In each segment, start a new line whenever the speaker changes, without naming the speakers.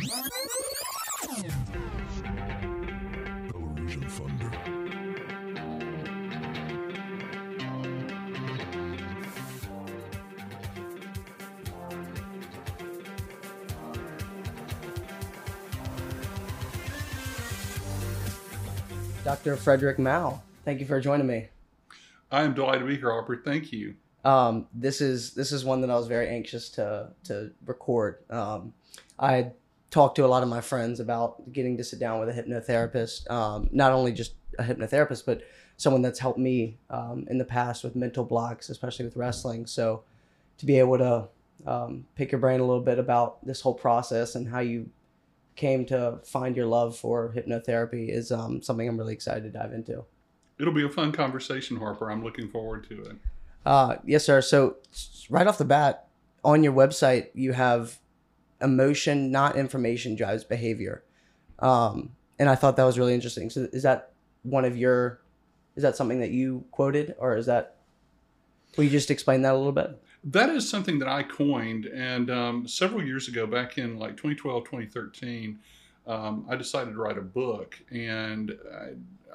Belarusian Thunder.
Dr. Fredric Mau, thank you for joining me.
I am delighted to be here, Harper. Thank you.
Um, this is this is one that I was very anxious to to record. Um, I talked to a lot of my friends about getting to sit down with a hypnotherapist, um, not only just a hypnotherapist, but someone that's helped me um, in the past with mental blocks, especially with wrestling. So to be able to um, pick your brain a little bit about this whole process and how you came to find your love for hypnotherapy is um, something I'm really excited to dive into.
It'll be a fun conversation, Harper. I'm looking forward to it.
Uh, yes, sir. So right off the bat, on your website, you have emotion, not information, drives behavior, um, and I thought that was really interesting. So is that one of your? Is that something that you quoted, or is that? Will you just explain that a little bit?
That is something that I coined, and um, several years ago, back in like 2012, 2013, um, I decided to write a book, and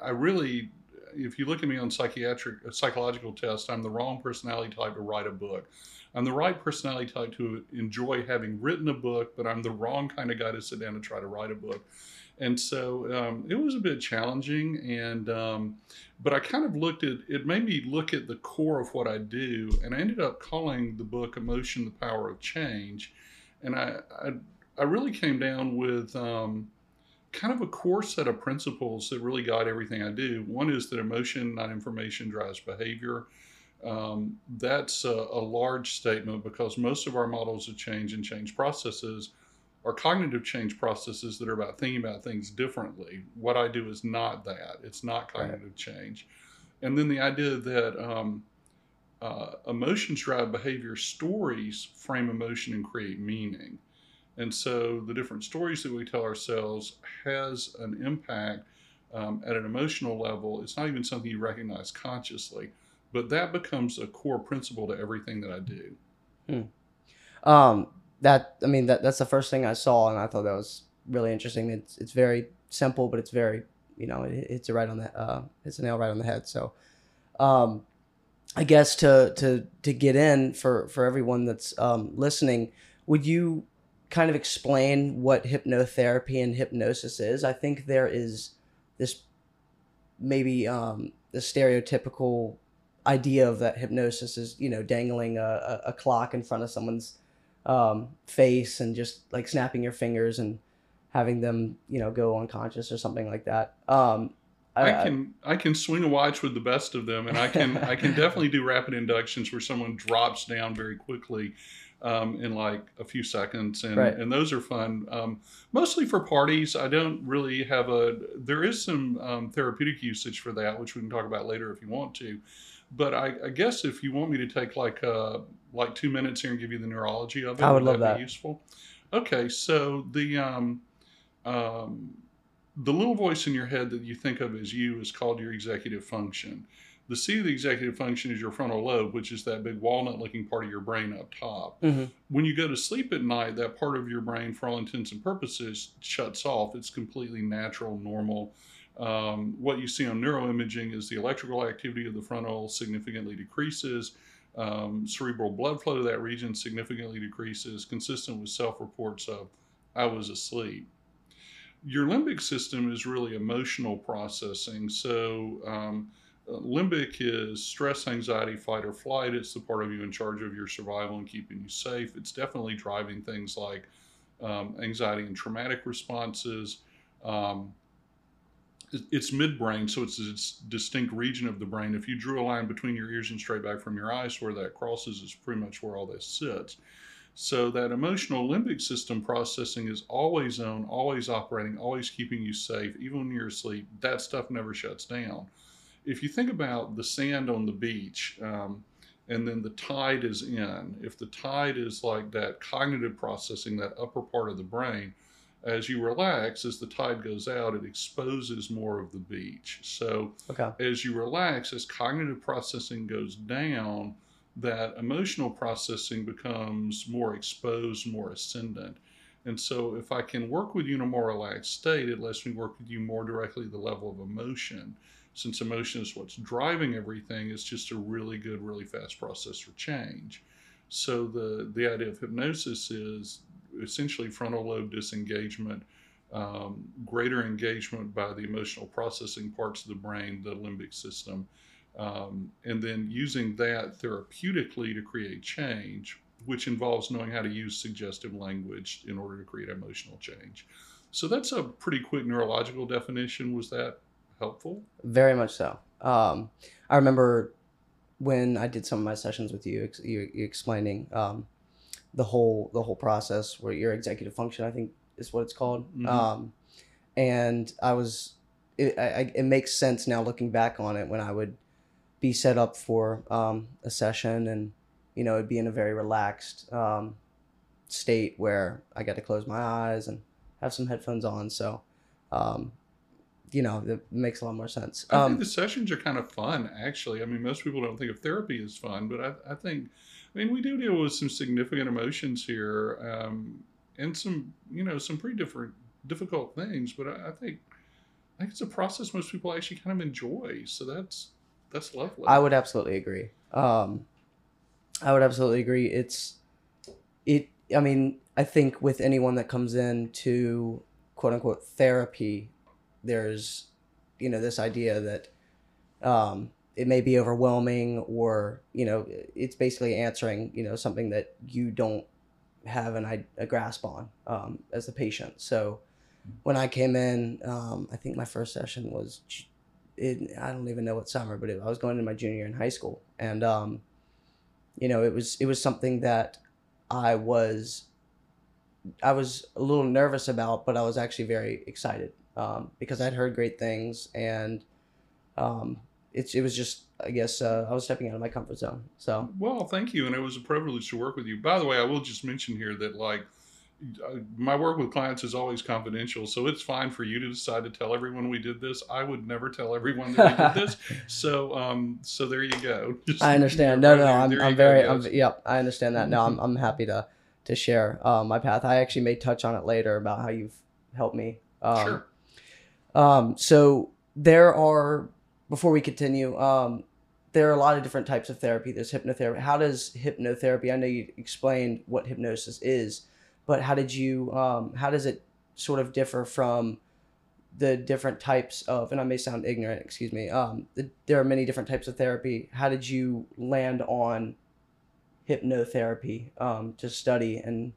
I, I really, if you look at me on psychiatric psychological tests, I'm the wrong personality type to write a book. I'm the right personality type to enjoy having written a book, but I'm the wrong kind of guy to sit down and try to write a book. And so um, it was a bit challenging, and um, but I kind of looked at it made me look at the core of what I do, and I ended up calling the book "Emotion: The Power of Change," and I I, I really came down with um, kind of a core set of principles that really guide everything I do. One is that emotion, not information, drives behavior. Um, that's a, a large statement because most of our models of change and change processes are cognitive change processes that are about thinking about things differently. What I do is not that. It's not
Right.
cognitive change. And then the idea that um, uh, emotions drive behavior, stories frame emotion and create meaning. And so the different stories that we tell ourselves has an impact um, at an emotional level. It's not even something you recognize consciously, but that becomes a core principle to everything that I do.
Um, that I mean that that's the first thing I saw, and I thought that was really interesting. It's it's very simple, but it's very you know it, it's a right on the uh, it's a nail right on the head. So, um, I guess to to to get in for for everyone that's um, listening, would you kind of explain what hypnotherapy and hypnosis is? I think there is this maybe um, the stereotypical idea of that hypnosis is you know dangling a, a, a clock in front of someone's um, face and just like snapping your fingers and having them you know go unconscious or something like that um,
I can I can swing a watch with the best of them, and I can I can definitely do rapid inductions where someone drops down very quickly um, in like a few seconds, and
Right.
and those are fun. Um, mostly for parties. I don't really have a. There is some um, therapeutic usage for that, which we can talk about later if you want to. But I, I guess if you want me to take like uh, like two minutes here and give you the neurology of it,
I would love
that be useful? Okay, so the um, um, the little voice in your head that you think of as you is called your executive function. The C of the executive function is your frontal lobe, which is that big walnut looking part of your brain up top.
Mhm.
When you go to sleep at night, that part of your brain, for all intents and purposes, shuts off. It's completely natural, normal. Um, what you see on neuroimaging is the electrical activity of the frontal significantly decreases. Um, cerebral blood flow to that region significantly decreases, consistent with self reports of, I was asleep your limbic system is really emotional processing. So, um, limbic is stress, anxiety, fight, or flight. It's the part of you in charge of your survival and keeping you safe. It's definitely driving things like um, anxiety and traumatic responses. Um, it's midbrain, so it's a distinct region of the brain. If you drew a line between your ears and straight back from your eyes, where that crosses is pretty much where all this sits. So that emotional limbic system processing is always on, always operating, always keeping you safe, even when you're asleep. That stuff never shuts down. If you think about the sand on the beach, um, and then the tide is in, if the tide is like that cognitive processing, that upper part of the brain, as you relax, as the tide goes out, it exposes more of the beach. So
okay
as you relax, as cognitive processing goes down, that emotional processing becomes more exposed, more ascendant. And so, if I can work with you in a more relaxed state, it lets me work with you more directly at the level of emotion. Since emotion is what's driving everything, it's just a really good, really fast process for change. So, the, the idea of hypnosis is essentially frontal lobe disengagement, um, greater engagement by the emotional processing parts of the brain, the limbic system, um, and then using that therapeutically to create change which involves knowing how to use suggestive language in order to create emotional change. So that's a pretty quick neurological definition. Was that helpful?
Very much so. Um, I remember when I did some of my sessions with you, you, you explaining um, the whole the whole process where your executive function, I think, is what it's called.
Mhm.
Um, and I was, it, I, it makes sense now looking back on it when I would be set up for um, a session and you know it'd be in a very relaxed um, state where I got to close my eyes and have some headphones on. So, um, you know, it makes a lot more sense.
I
Um,
think the sessions are kind of fun, actually. I mean, most people don't think of therapy as fun, but I, I think, I mean, we do deal with some significant emotions here, um, and some, you know, some pretty different, difficult things. But I, I think, I think it's a process most people actually kind of enjoy. So that's that's lovely.
I would absolutely agree. Um, I would absolutely agree. It's it. I mean, I think with anyone that comes in to quote unquote therapy, there's you know this idea that um, it may be overwhelming, or you know, it's basically answering you know something that you don't have an a grasp on um, as a patient. So when I came in, um, I think my first session was it, I don't even know what summer, but it, I was going into my junior in high school, and um, you know, it was it was something that I was I was a little nervous about, but I was actually very excited um, because I'd heard great things, and um, it's it was just I guess uh, I was stepping out of my comfort zone. So
Well, thank you, and it was a privilege to work with you. By the way, I will just mention here that like uh, my work with clients is always confidential, so it's fine for you to decide to tell everyone we did this. I would never tell everyone that we did this. So, um, so there you go. Just-
I understand. No, no,
there-
I'm,
there
I'm
go,
very, I'm, yep, I understand that. No, I'm, I'm happy to, to share uh, my path. I actually may touch on it later about how you've helped me. Um,
sure.
Um, so there are, before we continue, um, there are a lot of different types of therapy. There's hypnotherapy. How does hypnotherapy? I know you explained what hypnosis is, but how did you? Um, how does it sort of differ from the different types of? And I may sound ignorant. Excuse me. Um, the, there are many different types of therapy. How did you land on hypnotherapy um, to study and?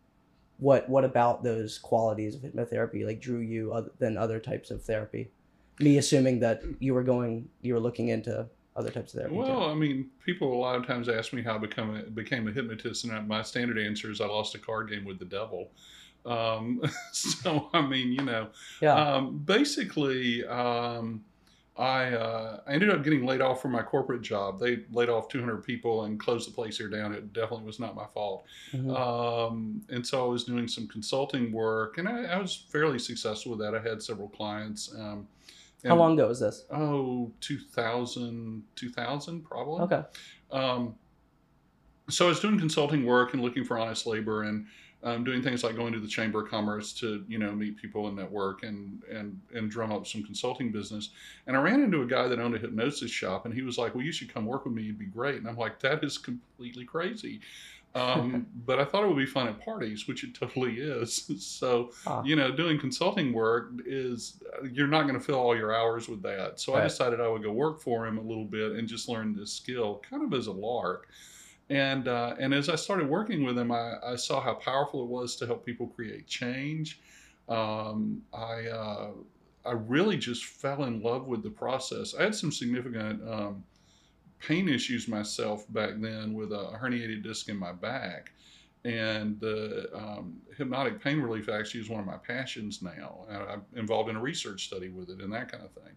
What what about those qualities of hypnotherapy like drew you other than other types of therapy? Me assuming that you were going, you were looking into other types of therapy. too.
Well, I mean, people a lot of times ask me how I become a, became a hypnotist, and my standard answer is I lost a card game with the devil. Um, so, I mean, you know,
yeah,
um, basically, um, I, uh, I ended up getting laid off from my corporate job. They laid off 200 people and closed the place here down. It definitely was not my fault.
mhm.
Um, and so I was doing some consulting work, and I, I was fairly successful with that. I had several clients. Um,
how long ago was this?
Oh, 2000, 2000 probably.
Okay,
Um, so I was doing consulting work and looking for honest labor and um, doing things like going to the Chamber of Commerce to you know meet people and network and and and drum up some consulting business. And I ran into a guy that owned a hypnosis shop, and he was like, "Well, you should come work with me. You'd be great." And I'm like, "That is completely crazy." Um, but I thought it would be fun at parties, which it totally is. so
Ah.
you know, doing consulting work is you're not going to fill all your hours with that. So I decided I would go work for him a little bit and just learn this skill, kind of as a lark. And uh, and as I started working with him, I, I saw how powerful it was to help people create change. Um, I uh, I really just fell in love with the process. I had some significant um, pain issues myself back then with a herniated disc in my back. And the um, hypnotic pain relief actually is one of my passions now. I- I'm involved in a research study with it and that kind of thing.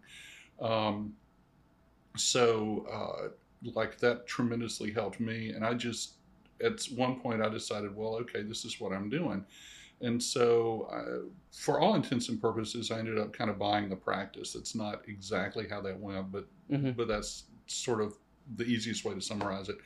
Um, so, uh, like, that tremendously helped me. And I just, at one point, I decided, well, okay, this is what I'm doing. And so, uh, for all intents and purposes, I ended up kind of buying the practice. It's not exactly how that went, but
hmm
but that's sort of the easiest way to summarize it.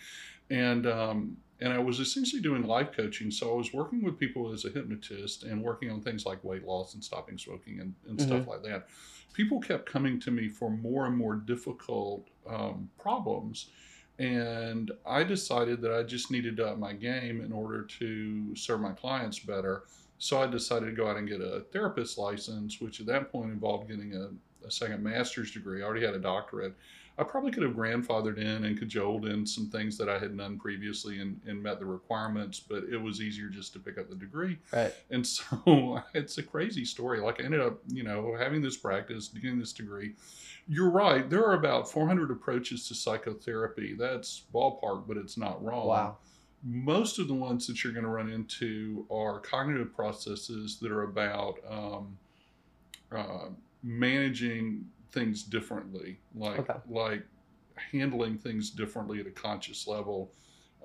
And um, and I was essentially doing life coaching. So I was working with people as a hypnotist and working on things like weight loss and stopping smoking and, and stuff
Mhm.
like that. People kept coming to me for more and more difficult um, problems. And I decided that I just needed to up my game in order to serve my clients better. So I decided to go out and get a therapist license, which at that point involved getting a, a second master's degree. I already had a doctorate. I probably could have grandfathered in and cajoled in some things that I had done previously and, and met the requirements, but it was easier just to pick up the degree.
Right.
And so it's a crazy story. Like I ended up, you know, having this practice, getting this degree. You're right. There are about 400 approaches to psychotherapy. That's ballpark, but it's not wrong.
Wow.
Most of the ones that you're going to run into are cognitive processes that are about um, uh, managing things differently, like
Okay.
like handling things differently at a conscious level.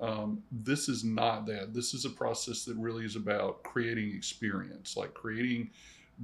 Um, this is not that. This is a process that really is about creating experience, like creating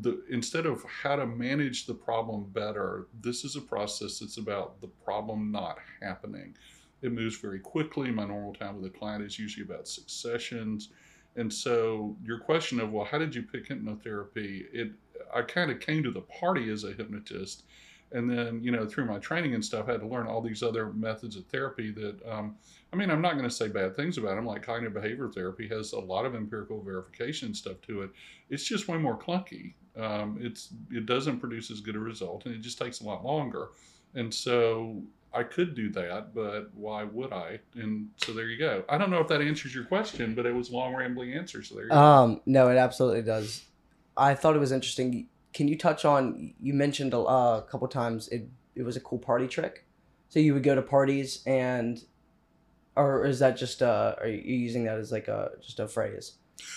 the instead of how to manage the problem better. This is a process that's about the problem not happening. It moves very quickly. My normal time with a client is usually about six sessions. And so your question of well, how did you pick hypnotherapy? It I kind of came to the party as a hypnotist, and then you know through my training and stuff, I had to learn all these other methods of therapy that um, I mean I'm not going to say bad things about them. Like cognitive behavior therapy has a lot of empirical verification stuff to it. It's just way more clunky. Um, it's it doesn't produce as good a result, and it just takes a lot longer. And so I could do that, but why would I? And so there you go. I don't know if that answers your question, but it was long rambling answer. So there you go.
Um, no, it absolutely does. I thought it was interesting. Can you touch on? You mentioned a, uh, a couple times it it was a cool party trick. So you would go to parties and, or is that just uh, are you using that as like a just a phrase?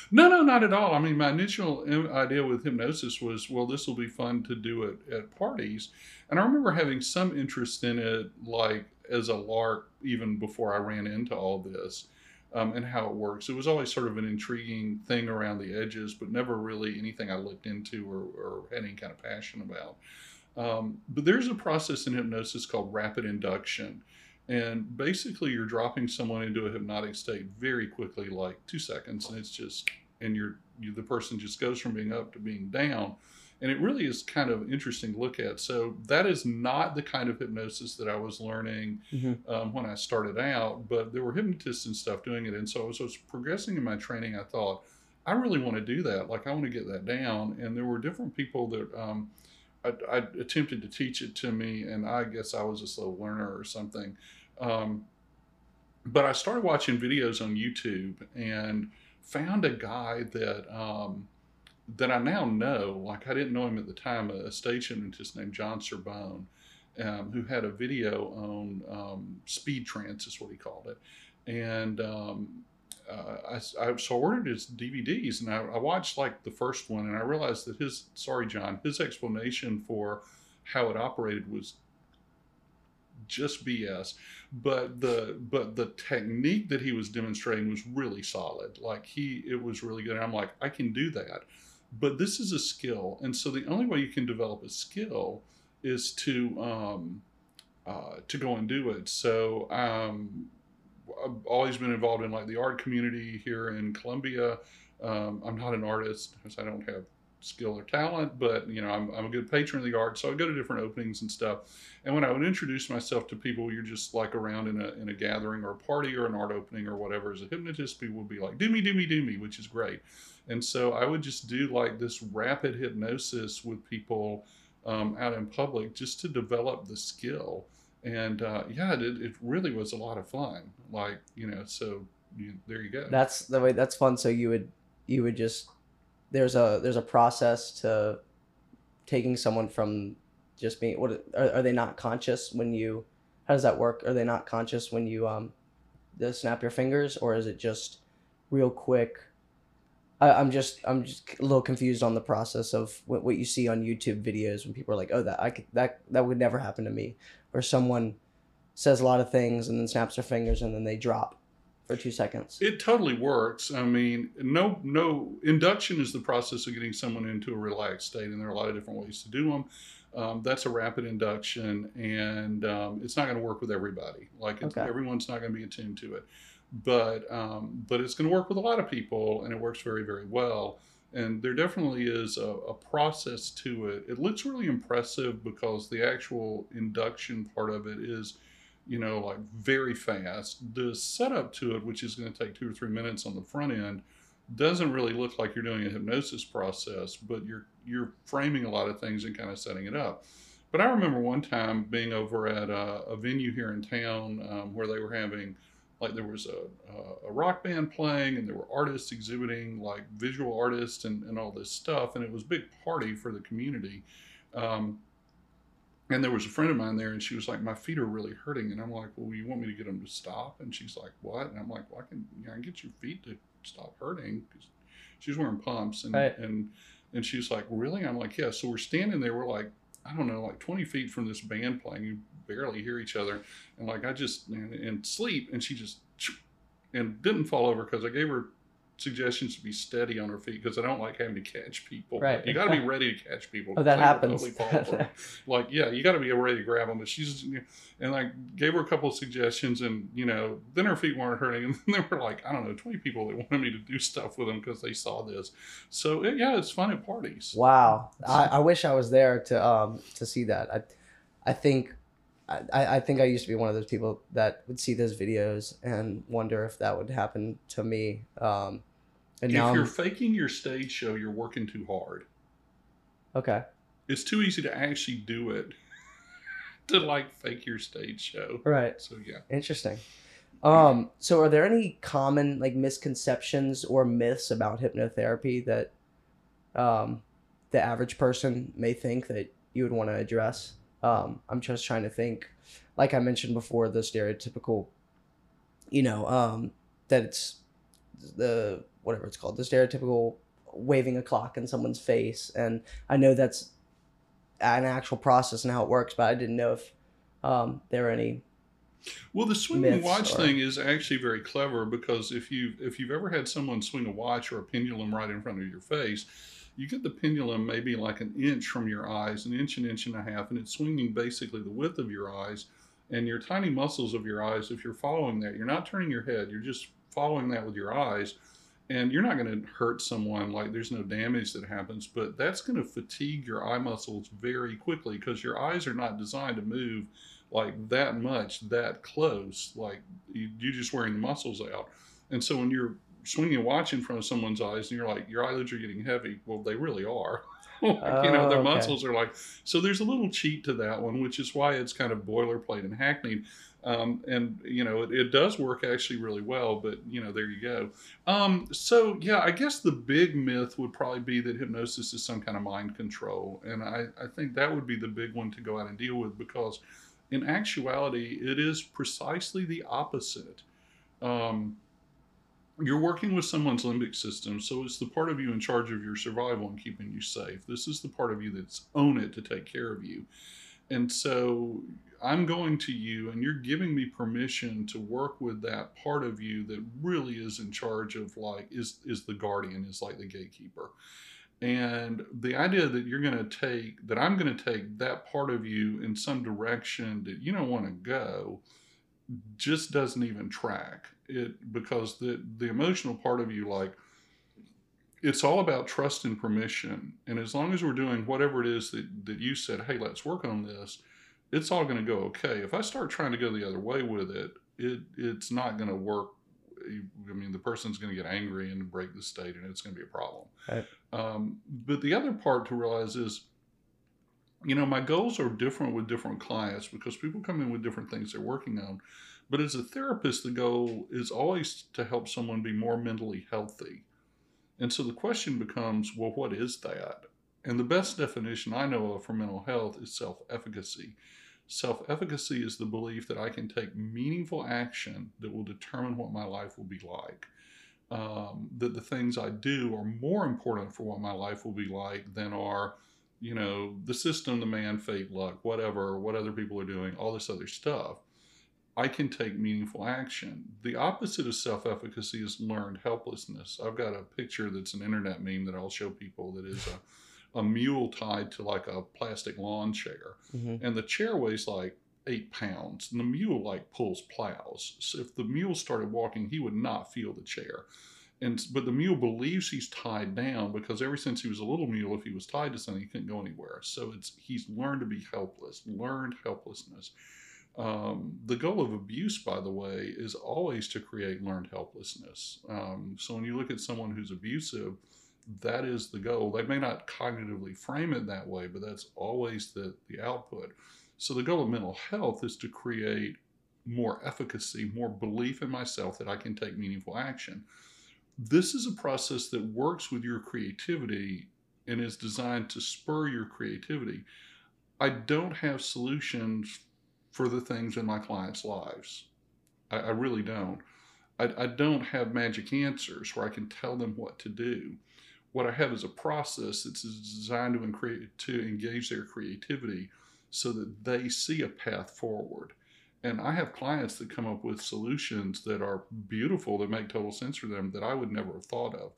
No, no, not at all. I mean, my initial idea with hypnosis was, well, this will be fun to do it at parties. And I remember having some interest in it, like as a lark, even before I ran into all this um, and how it works. It was always sort of an intriguing thing around the edges, but never really anything I looked into or, or had any kind of passion about. Um, but there's a process in hypnosis called rapid induction. And basically, you're dropping someone into a hypnotic state very quickly, like two seconds, and it's just, and you're, you, the person just goes from being up to being down. And it really is kind of interesting to look at. So, that is not the kind of hypnosis that I was learning
Mhm.
um, when I started out, but there were hypnotists and stuff doing it. And so, as I was progressing in my training, I thought, I really want to do that. Like, I want to get that down. And there were different people that, um, I, I attempted to teach it to me, and I guess I was a slow learner or something. Um, but I started watching videos on YouTube and found a guy that um, that I now know. Like I didn't know him at the time. A stage hypnotist named John Sorbonne, um, who had a video on um, speed trance, is what he called it, and um, uh, I, I so I ordered his DVDs and I, I watched like the first one and I realized that his sorry John his explanation for how it operated was just BS but the but the technique that he was demonstrating was really solid like he it was really good and I'm like I can do that but this is a skill and so the only way you can develop a skill is to um, uh, to go and do it so um, I've always been involved in like the art community here in Columbia. Um, I'm not an artist because I don't have skill or talent, but you know I'm, I'm a good patron of the art, so I go to different openings and stuff. And when I would introduce myself to people, you're just like around in a in a gathering or a party or an art opening or whatever. As a hypnotist, people would be like, "Do me, do me, do me," which is great. And so I would just do like this rapid hypnosis with people um, out in public just to develop the skill and uh, yeah, it, it really was a lot of fun. Like you know, so you, there you go.
That's the way. That's fun. So you would you would just there's a there's a process to taking someone from just being what are, are they not conscious when you how does that work? Are they not conscious when you um snap your fingers or is it just real quick? I, i'm just i'm just a little confused on the process of what, what you see on youtube videos when people are like oh that i could that that would never happen to me or someone says a lot of things and then snaps their fingers and then they drop for two seconds
it totally works. I mean, no, no. Induction is the process of getting someone into a relaxed state, and there are a lot of different ways to do them. Um, that's a rapid induction, and um, it's not going to work with everybody. Like it's,
Okay.
everyone's not going to be attuned to it. but um, but it's going to work with a lot of people, and it works very very well. And there definitely is a, a process to it. It looks really impressive because the actual induction part of it is, you know, like very fast. The setup to it, which is going to take two or three minutes on the front end, doesn't really look like you're doing a hypnosis process, but you're you're framing a lot of things and kind of setting it up. But I remember one time being over at a, a venue here in town um, where they were having, like, there was a, a, rock band playing and there were artists exhibiting, like visual artists and, and all this stuff. And it was a big party for the community. Um, and there was a friend of mine there and she was like, My feet are really hurting. And I'm like, Well, you want me to get them to stop? And she's like, What? And I'm like, Well, I can, you know, I can get your feet to stop hurting. She's wearing pumps. And,
Right.
and, and she's like, Really? I'm like, Yeah. So we're standing there. We're like, I don't know, like 20 feet from this band playing. You barely hear each other. And like, I just, and, and sleep. And she just, and didn't fall over because I gave her suggestions to be steady on her feet because I don't like having to catch people.
Right.
You got to be ready to catch people.
Oh, that happens.
totally like, yeah, you got to be ready to grab them. But she's, and I gave her a couple of suggestions, and you know, then her feet weren't hurting, and then there were like I don't know, twenty people that wanted me to do stuff with them because they saw this. So it, yeah, it's fun at parties.
Wow, I, I wish I was there to um to see that. I, I think, I, I think I used to be one of those people that would see those videos and wonder if that would happen to me. Um, and
if
now
you're
I'm,
faking your stage show, you're working too hard.
okay,
It's too easy to actually do it. to like fake your stage show.
right,
So yeah.
interesting. Um, so are there any common like misconceptions or myths about hypnotherapy that, um, the average person may think that you would want to address? Um, I'm just trying to think, like I mentioned before, the stereotypical, you know, um, that it's the whatever it's called, the stereotypical waving a clock in someone's face, and I know that's an actual process and how it works, but I didn't know if um, there were any.
Well, the swing and
myths
watch
or-
thing is actually very clever because if you if you've ever had someone swing a watch or a pendulum right in front of your face, you get the pendulum maybe like an inch from your eyes, an inch, an inch and a half, and it's swinging basically the width of your eyes, and your tiny muscles of your eyes. If you're following that, you're not turning your head; you're just following that with your eyes. And you're not going to hurt someone, like there's no damage that happens, but that's going to fatigue your eye muscles very quickly because your eyes are not designed to move like that much that close like you, you're just wearing the muscles out. And so when you're swinging a watch in front of someone's eyes and you're like your eyelids are getting heavy well they really are. Like, you know
Oh,
their
okay.
muscles are like so there's a little cheat to that one which is why it's kind of boilerplate and hackneyed um, and you know it, it does work actually really well but you know there you go um, so yeah i guess the big myth would probably be that hypnosis is some kind of mind control and I, I think that would be the big one to go out and deal with because in actuality, it is precisely the opposite. Um, you're working with someone's limbic system, so it's the part of you in charge of your survival and keeping you safe. This is the part of you that's own it to take care of you. And so I'm going to you, and you're giving me permission to work with that part of you that really is in charge of like is is the guardian, is like the gatekeeper. And the idea that you're going to take, that I'm going to take that part of you in some direction that you don't want to go, just doesn't even track it because the the emotional part of you, like, it's all about trust and permission. And as long as we're doing whatever it is that, that you said, hey, let's work on this, it's all going to go okay. If I start trying to go the other way with it, it it's not going to work. I mean, the person's going to get angry and break the state, and it's going to be a problem.
Right.
Um, but the other part to realize is, you know, my goals are different with different clients because people come in with different things they're working on. But as a therapist, the goal is always to help someone be more mentally healthy. And so the question becomes, well, what is that? And the best definition I know of for mental health is self efficacy. Self efficacy is the belief that I can take meaningful action that will determine what my life will be like. Um, that the things I do are more important for what my life will be like than are, you know, the system, the man, fate, luck, whatever, what other people are doing, all this other stuff. I can take meaningful action. The opposite of self efficacy is learned helplessness. I've got a picture that's an internet meme that I'll show people that is a, a mule tied to like a plastic lawn chair
Mhm.
and the chair weighs like eight pounds, and the mule like pulls plows. So if the mule started walking, he would not feel the chair. And but the mule believes he's tied down because ever since he was a little mule, if he was tied to something, he couldn't go anywhere. So it's he's learned to be helpless, learned helplessness. Um, the goal of abuse, by the way, is always to create learned helplessness. Um, so when you look at someone who's abusive, that is the goal. They may not cognitively frame it that way, but that's always the, the output. So the goal of mental health is to create more efficacy, more belief in myself that I can take meaningful action. This is a process that works with your creativity and is designed to spur your creativity. I don't have solutions for the things in my clients' lives. I, I really don't. I, I don't have magic answers where I can tell them what to do. What I have is a process that's designed to, create, to engage their creativity so that they see a path forward. And I have clients that come up with solutions that are beautiful, that make total sense for them, that I would never have thought of.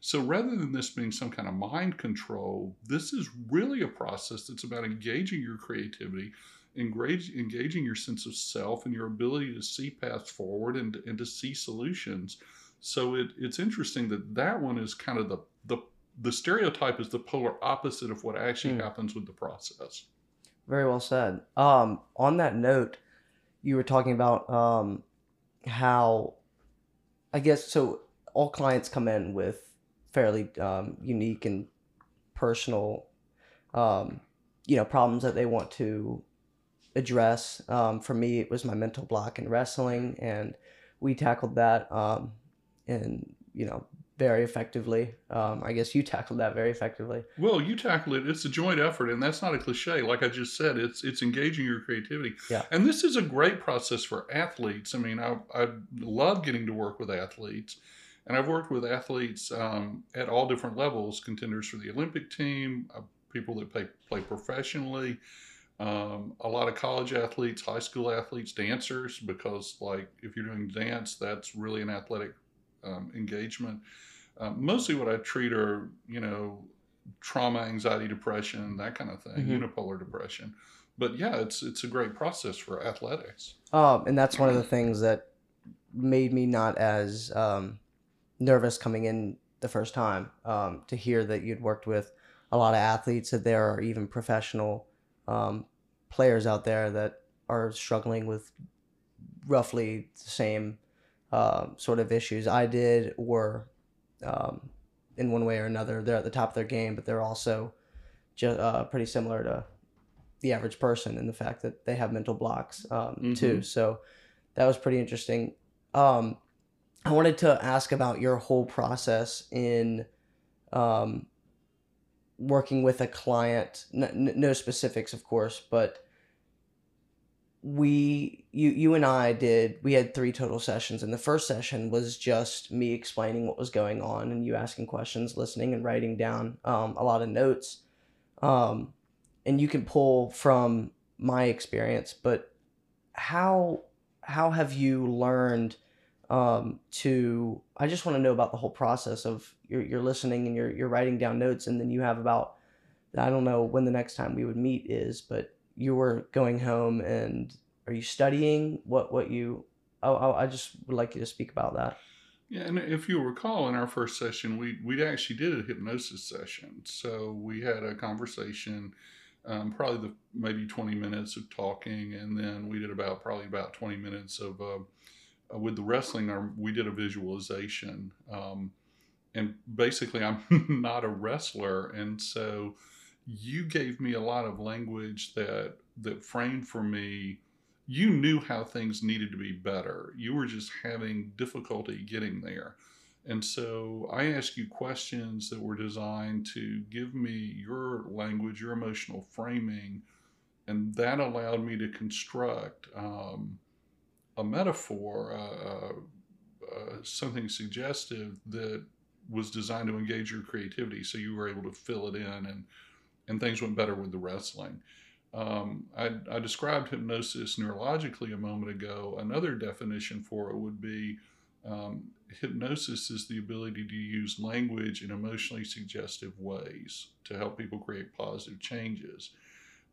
So rather than this being some kind of mind control, this is really a process that's about engaging your creativity engage, engaging your sense of self and your ability to see paths forward and, and to see solutions. So it, it's interesting that that one is kind of the, the, the stereotype is the polar opposite of what actually mm. happens with the process.
Very well said. Um, on that note, you were talking about um, how, I guess, so all clients come in with fairly um, unique and personal, um, you know, problems that they want to address. Um, for me, it was my mental block in wrestling, and we tackled that, um, and you know, very effectively. Um, I guess you tackled that very effectively.
Well, you tackled it. It's a joint effort, and that's not a cliche. Like I just said, it's it's engaging your creativity.
Yeah.
And this is a great process for athletes. I mean, I I love getting to work with athletes. And I've worked with athletes um, at all different levels, contenders for the Olympic team, uh, people that play, play professionally, um, a lot of college athletes, high school athletes, dancers, because like if you're doing dance, that's really an athletic um, engagement. Um, mostly what I treat are, you know, trauma, anxiety, depression, that kind of thing, mm-hmm. unipolar depression. But yeah, it's it's a great process for athletics.
Um, and that's one of the things that made me not as um, nervous coming in the first time um, to hear that you'd worked with a lot of athletes that there are even professional um, players out there that are struggling with roughly the same uh, sort of issues I did, or um, in one way or another, they're at the top of their game, but they're also just uh, pretty similar to the average person in the fact that they have mental blocks um, mm-hmm. too. So that was pretty interesting. Um, I wanted to ask about your whole process in um, working with a client n- no specifics of course but we you you and I did we had three total sessions and the first session was just me explaining what was going on and you asking questions listening and writing down um, a lot of notes. Um, and you can pull from my experience but how how have you learned um, to I just want to know about the whole process of you're, you're listening and you're, you're writing down notes and then you have about I don't know when the next time we would meet is, but you were going home and are you studying what what you oh, I just would like you to speak about that.
Yeah, and if you recall in our first session, we we actually did a hypnosis session. So we had a conversation, um, probably the maybe twenty minutes of talking, and then we did about probably about twenty minutes of uh, uh, with the wrestling, our, we did a visualization. Um, and basically, I'm not a wrestler. And so you gave me a lot of language that, that framed for me. You knew how things needed to be better. You were just having difficulty getting there. And so I asked you questions that were designed to give me your language, your emotional framing, and that allowed me to construct um, a metaphor, uh, uh, uh, something suggestive that was designed to engage your creativity, so you were able to fill it in, and and things went better with the wrestling. Um, I, I, described hypnosis neurologically a moment ago. Another definition for it would be um, hypnosis is the ability to use language in emotionally suggestive ways to help people create positive changes.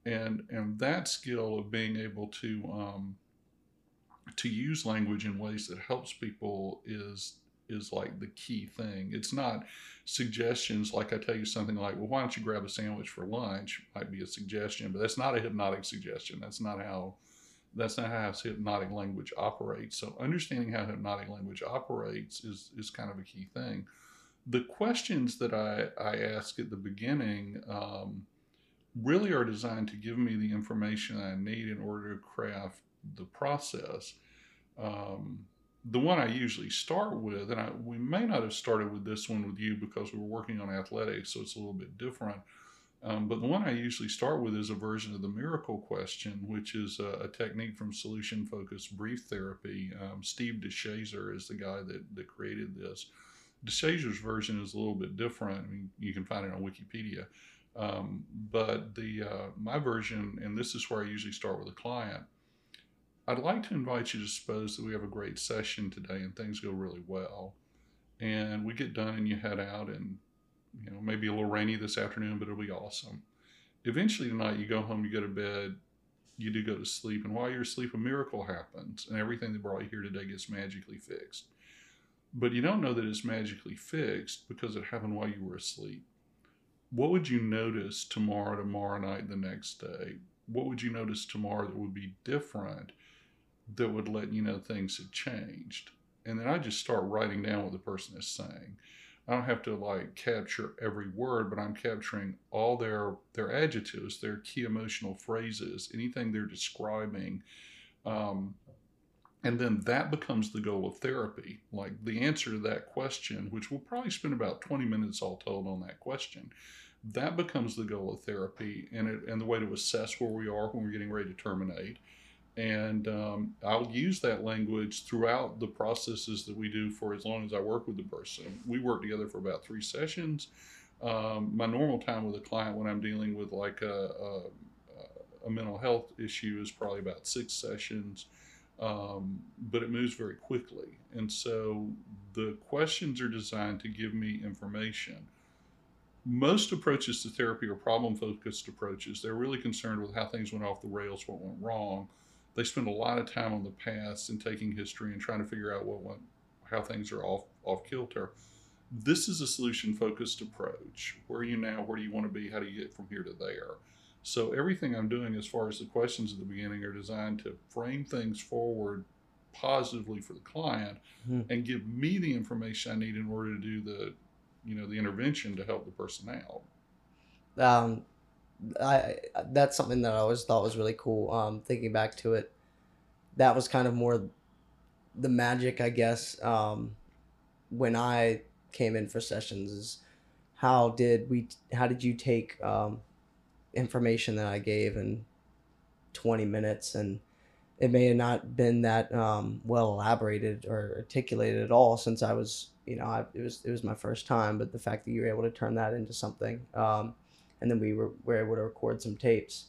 and and that skill of being able to um, to use language in ways that helps people is is like the key thing. It's not suggestions like I tell you something like, well, why don't you grab a sandwich for lunch? Might be a suggestion, but that's not a hypnotic suggestion. That's not how that's not how hypnotic language operates. So understanding how hypnotic language operates is is kind of a key thing. The questions that I, I ask at the beginning um, really are designed to give me the information I need in order to craft the process. Um, the one I usually start with, and I, we may not have started with this one with you because we were working on athletics, so it's a little bit different. Um, but the one I usually start with is a version of the miracle question, which is a, a technique from solution focused brief therapy. Um, Steve DeShazer is the guy that, that created this. DeShazer's version is a little bit different. I mean, you can find it on Wikipedia. Um, but the uh, my version, and this is where I usually start with a client, I'd like to invite you to suppose that we have a great session today and things go really well. And we get done and you head out and, you know, maybe a little rainy this afternoon, but it'll be awesome. Eventually tonight you go home, you go to bed, you do go to sleep, and while you're asleep, a miracle happens and everything that brought you here today gets magically fixed. But you don't know that it's magically fixed because it happened while you were asleep. What would you notice tomorrow, tomorrow night, the next day? What would you notice tomorrow that would be different? That would let you know things had changed. And then I just start writing down what the person is saying. I don't have to like capture every word, but I'm capturing all their their adjectives, their key emotional phrases, anything they're describing. Um, and then that becomes the goal of therapy. Like the answer to that question, which we'll probably spend about 20 minutes all told on that question, that becomes the goal of therapy and it, and the way to assess where we are when we're getting ready to terminate and um, I'll use that language throughout the processes that we do for as long as I work with the person. We work together for about three sessions. Um, my normal time with a client when I'm dealing with like a, a, a mental health issue is probably about six sessions, um, but it moves very quickly. And so the questions are designed to give me information. Most approaches to therapy are problem focused approaches. They're really concerned with how things went off the rails, what went wrong they spend a lot of time on the past and taking history and trying to figure out what went, how things are off off kilter. This is a solution focused approach. Where are you now? Where do you want to be? How do you get from here to there? So everything I'm doing as far as the questions at the beginning are designed to frame things forward positively for the client mm-hmm. and give me the information I need in order to do the you know the intervention to help the person out.
Um, I that's something that I always thought was really cool. Um, thinking back to it, that was kind of more the magic, I guess. Um, when I came in for sessions, is how did we? How did you take um, information that I gave in twenty minutes and it may have not been that um, well elaborated or articulated at all since I was, you know, I, it was it was my first time. But the fact that you were able to turn that into something um, and then we were, were able to record some tapes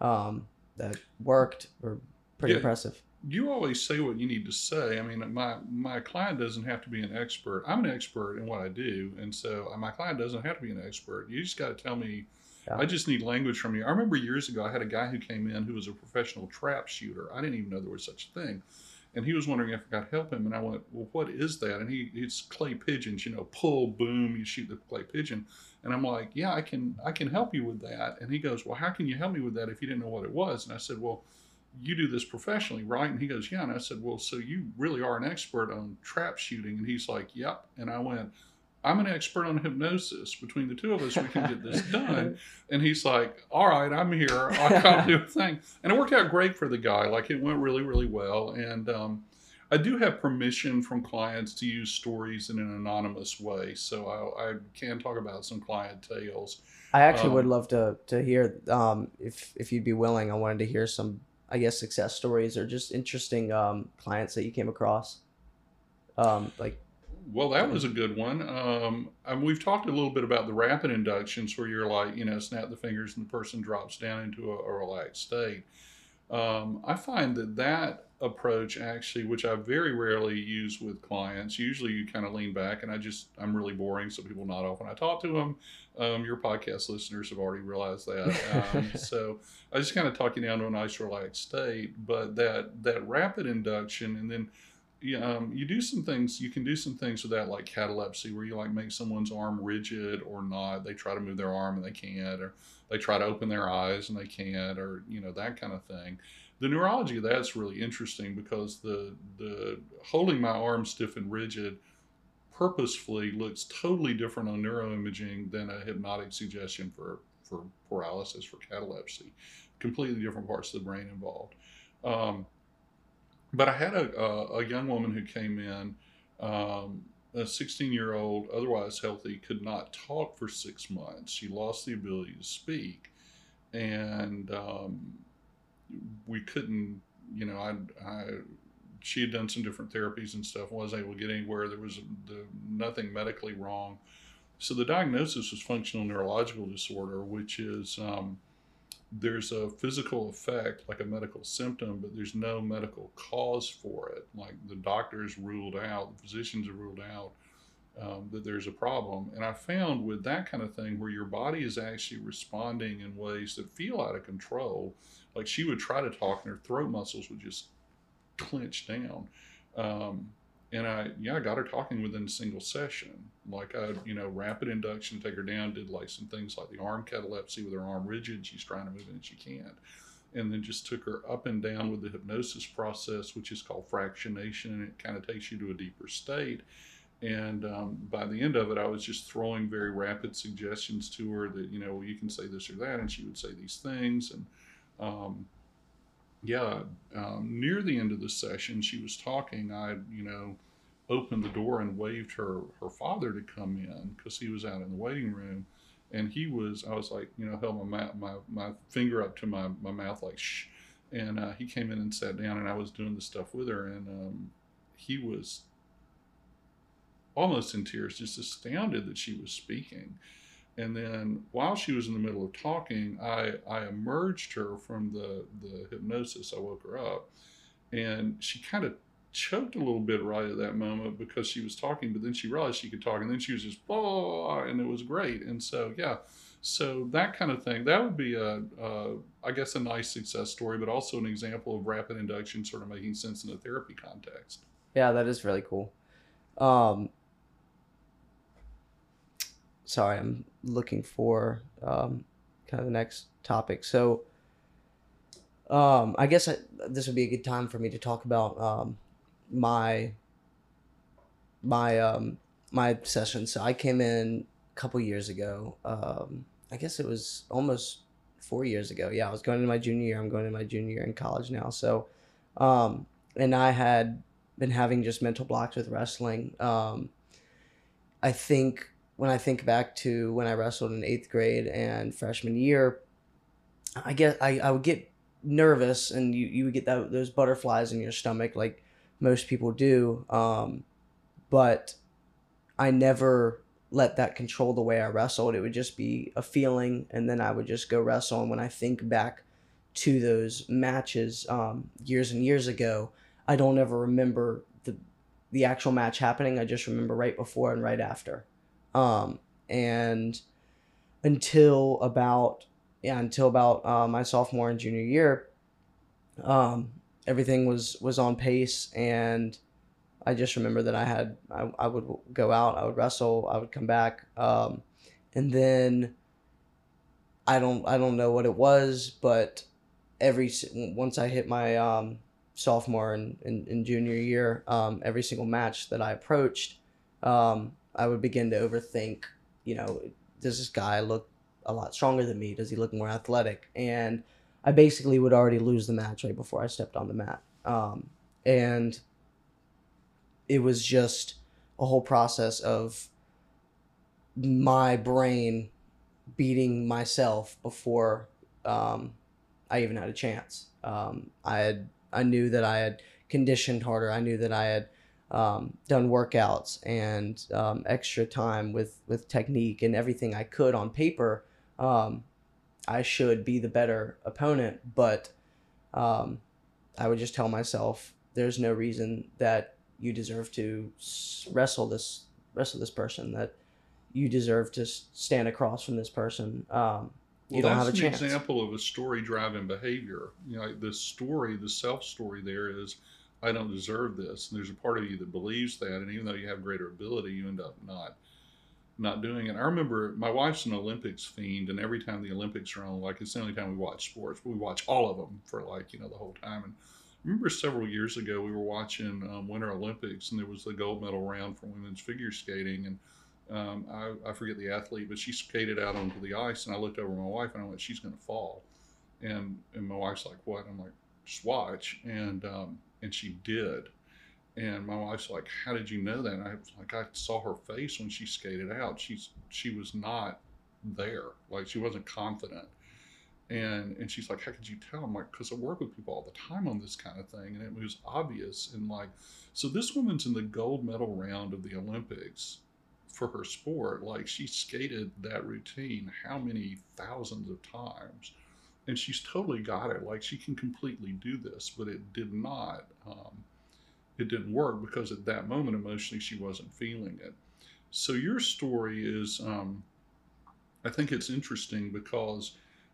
um, that worked were pretty yeah, impressive.
You always say what you need to say. I mean, my my client doesn't have to be an expert. I'm an expert in what I do, and so uh, my client doesn't have to be an expert. You just got to tell me. Yeah. I just need language from you. I remember years ago, I had a guy who came in who was a professional trap shooter. I didn't even know there was such a thing and he was wondering if I could help him. And I went, well, what is that? And he, it's clay pigeons, you know, pull, boom, you shoot the clay pigeon. And I'm like, yeah, I can, I can help you with that. And he goes, well, how can you help me with that if you didn't know what it was? And I said, well, you do this professionally, right? And he goes, yeah. And I said, well, so you really are an expert on trap shooting? And he's like, yep. And I went, I'm an expert on hypnosis. Between the two of us, we can get this done. And he's like, All right, I'm here. I'll do a thing. And it worked out great for the guy. Like it went really, really well. And um, I do have permission from clients to use stories in an anonymous way. So I, I can talk about some client tales.
I actually um, would love to, to hear, um, if, if you'd be willing, I wanted to hear some, I guess, success stories or just interesting um, clients that you came across. Um, like
well, that was a good one. Um, and we've talked a little bit about the rapid inductions where you're like, you know, snap the fingers and the person drops down into a, a relaxed state. Um, I find that that approach actually, which I very rarely use with clients, usually you kind of lean back and I just, I'm really boring. So people nod off when I talk to them. Um, your podcast listeners have already realized that. Um, so I just kind of talk you down to a nice relaxed state, but that, that rapid induction and then you, um, you do some things you can do some things with that like catalepsy where you like make someone's arm rigid or not they try to move their arm and they can't or they try to open their eyes and they can't or you know that kind of thing. The neurology of that's really interesting because the the holding my arm stiff and rigid purposefully looks totally different on neuroimaging than a hypnotic suggestion for for paralysis for catalepsy. Completely different parts of the brain involved. Um, but I had a, a, a, young woman who came in, um, a 16 year old, otherwise healthy, could not talk for six months. She lost the ability to speak. And um, we couldn't, you know, I, I, she had done some different therapies and stuff, wasn't able to get anywhere. There was the, nothing medically wrong. So the diagnosis was functional neurological disorder, which is um, there's a physical effect like a medical symptom but there's no medical cause for it. Like the doctors ruled out the physicians ruled out um, that there's a problem. And i found with that kind of thing where your body is actually responding in ways that feel out of control like she would try to talk and her throat muscles would just clench down. Um, and I yeah I got her talking within a single session. Like I you know rapid induction, take her down, did like some things like the arm catalepsy with her arm rigid, she's trying to move it and she can't, and then just took her up and down with the hypnosis process, which is called fractionation, and it kind of takes you to a deeper state. And um, by the end of it, I was just throwing very rapid suggestions to her that you know well, you can say this or that, and she would say these things and. Um, yeah, um, near the end of the session, she was talking. I, you know, opened the door and waved her her father to come in because he was out in the waiting room, and he was. I was like, you know, held my my my finger up to my my mouth like shh, and uh, he came in and sat down, and I was doing the stuff with her, and um, he was almost in tears, just astounded that she was speaking. And then while she was in the middle of talking, I, I emerged her from the, the hypnosis. I woke her up and she kind of choked a little bit right at that moment because she was talking, but then she realized she could talk and then she was just, oh, and it was great. And so, yeah, so that kind of thing, that would be a, a, I guess, a nice success story, but also an example of rapid induction sort of making sense in a therapy context.
Yeah, that is really cool. Um, sorry, I'm looking for um, kind of the next topic. So, um, I guess I, this would be a good time for me to talk about um, my my um, my session. So I came in a couple years ago. Um, I guess it was almost four years ago. Yeah, I was going into my junior year. I'm going into my junior year in college now. So, um, and I had been having just mental blocks with wrestling. Um, I think when I think back to when I wrestled in eighth grade and freshman year, I get I, I would get nervous and you, you would get that those butterflies in your stomach like most people do. Um, but I never let that control the way I wrestled. It would just be a feeling, and then I would just go wrestle. And when I think back to those matches um, years and years ago, I don't ever remember the the actual match happening. I just remember right before and right after. Um, and until about yeah, until about uh, my sophomore and junior year, um, everything was was on pace, and I just remember that I had I, I would go out, I would wrestle, I would come back, um, and then I don't I don't know what it was, but every once I hit my um, sophomore and, and, and, junior year, um, every single match that I approached, um, I would begin to overthink, you know, does this guy look a lot stronger than me? Does he look more athletic? And I basically would already lose the match right before I stepped on the mat. Um, and it was just a whole process of my brain beating myself before um, I even had a chance. Um, I had I knew that I had conditioned harder. I knew that I had um, done workouts and um, extra time with with technique and everything I could on paper. Um, I should be the better opponent, but um, I would just tell myself, "There's no reason that you deserve to wrestle this wrestle this person. That you deserve to stand across from this person. Um, you don't have a
that's
chance."
an example of a story driving behavior. You know, the story, the self story there is, I don't deserve this. And there's a part of you that believes that, and even though you have greater ability, you end up not not doing it. I remember my wife's an Olympics fiend, and every time the Olympics are on, like it's the only time we watch sports, but we watch all of them for like you know the whole time. And I remember several years ago we were watching um, Winter Olympics, and there was the gold medal round for women's figure skating, and um, I, I forget the athlete, but she skated out onto the ice, and I looked over at my wife and I went, "She's going to fall," and and my wife's like, "What?" I'm like, "Just watch," and um, and she did. And my wife's like, "How did you know that?" And I was like, "I saw her face when she skated out. She's she was not there. Like she wasn't confident." And and she's like, "How could you tell?" I'm like, "Because I work with people all the time on this kind of thing, and it was obvious." And like, so this woman's in the gold medal round of the Olympics for her sport. Like she skated that routine how many thousands of times, and she's totally got it. Like she can completely do this, but it did not. Um, it didn't work because at that moment emotionally she wasn't feeling it. So your story is, um, I think it's interesting because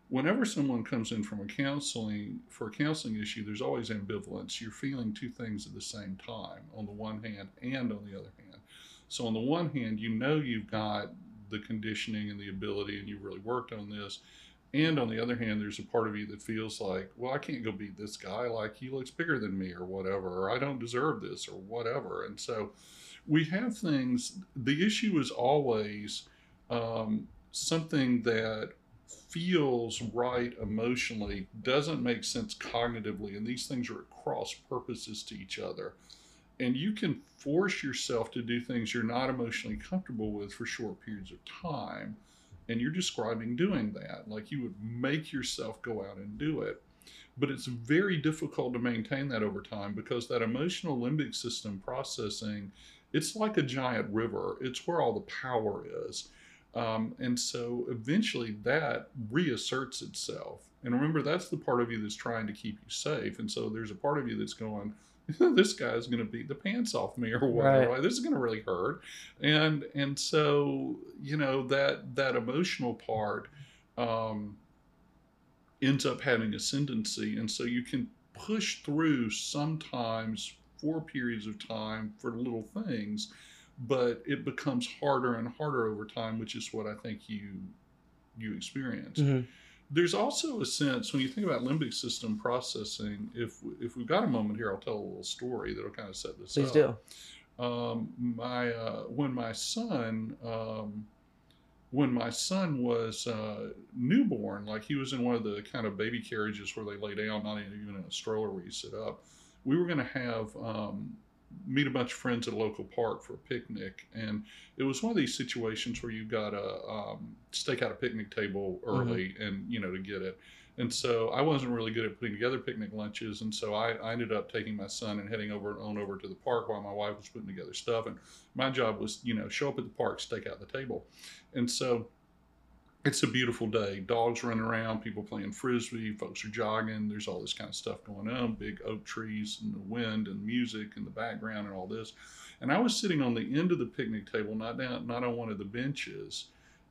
whenever someone comes in from a counseling for a counseling issue, there's always ambivalence. You're feeling two things at the same time, on the one hand and on the other hand. So on the one hand, you know you've got the conditioning and the ability, and you've really worked on this. And on the other hand, there's a part of you that feels like, well, I can't go beat this guy. Like he looks bigger than me, or whatever, or I don't deserve this, or whatever. And so we have things. The issue is always um, something that feels right emotionally, doesn't make sense cognitively, and these things are at cross purposes to each other. And you can force yourself to do things you're not emotionally comfortable with for short periods of time. And you're describing doing that. Like you would make yourself go out and do it. But it's very difficult to maintain that over time because that emotional limbic system processing, it's like a giant river. It's where all the power is. Um, and so eventually that reasserts itself. And remember, that's the part of you that's trying to keep you safe. And so there's a part of you that's going, this guy's going to beat the pants off me or whatever.
Right.
Like, this is going to really hurt. And and so you know that that emotional part um, ends up having ascendancy, and so you can push through sometimes for periods of time for little things, but it becomes harder and harder over time, which is what I think you you experience
Mhm.
There's also a sense when you think about limbic system processing if if we've got a moment here i'll tell a little story that'll kind of set this
Please
up
do.
um, my uh, when my son um, when my son was uh, newborn like he was in one of the kind of baby carriages where they lay down not even in a stroller where you sit up we were going to have um, meet a bunch of friends at a local park for a picnic and it was one of these situations where you got to um, stake out a picnic table early and you know to get it and so I wasn't really good at putting together picnic lunches, and so I, I ended up taking my son and heading over on over to the park while my wife was putting together stuff. And my job was, you know, show up at the park, stake out the table. And so it's a beautiful day. Dogs running around, people playing frisbee, folks are jogging. There's all this kind of stuff going on. Big oak trees and the wind and music in the background and all this. And I was sitting on the end of the picnic table, not down, not on one of the benches.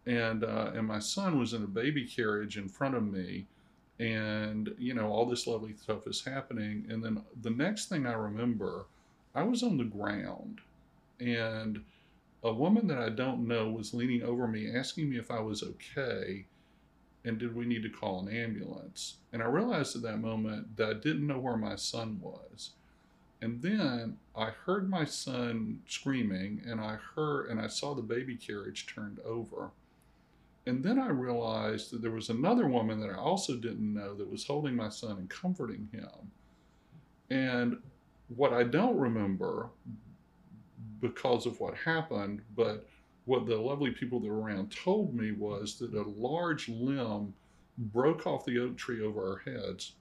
And uh, and my son was in a baby carriage in front of me and you know all this lovely stuff is happening and then the next thing i remember i was on the ground and a woman that i don't know was leaning over me asking me if i was okay and did we need to call an ambulance. And i realized at that moment that i didn't know where my son was. And then i heard my son screaming and i heard and i saw the baby carriage turned over. And then I realized that there was another woman that I also didn't know that was holding my son and comforting him. And what I don't remember because of what happened, but what the lovely people that were around told me was that a large limb broke off the oak tree over our heads.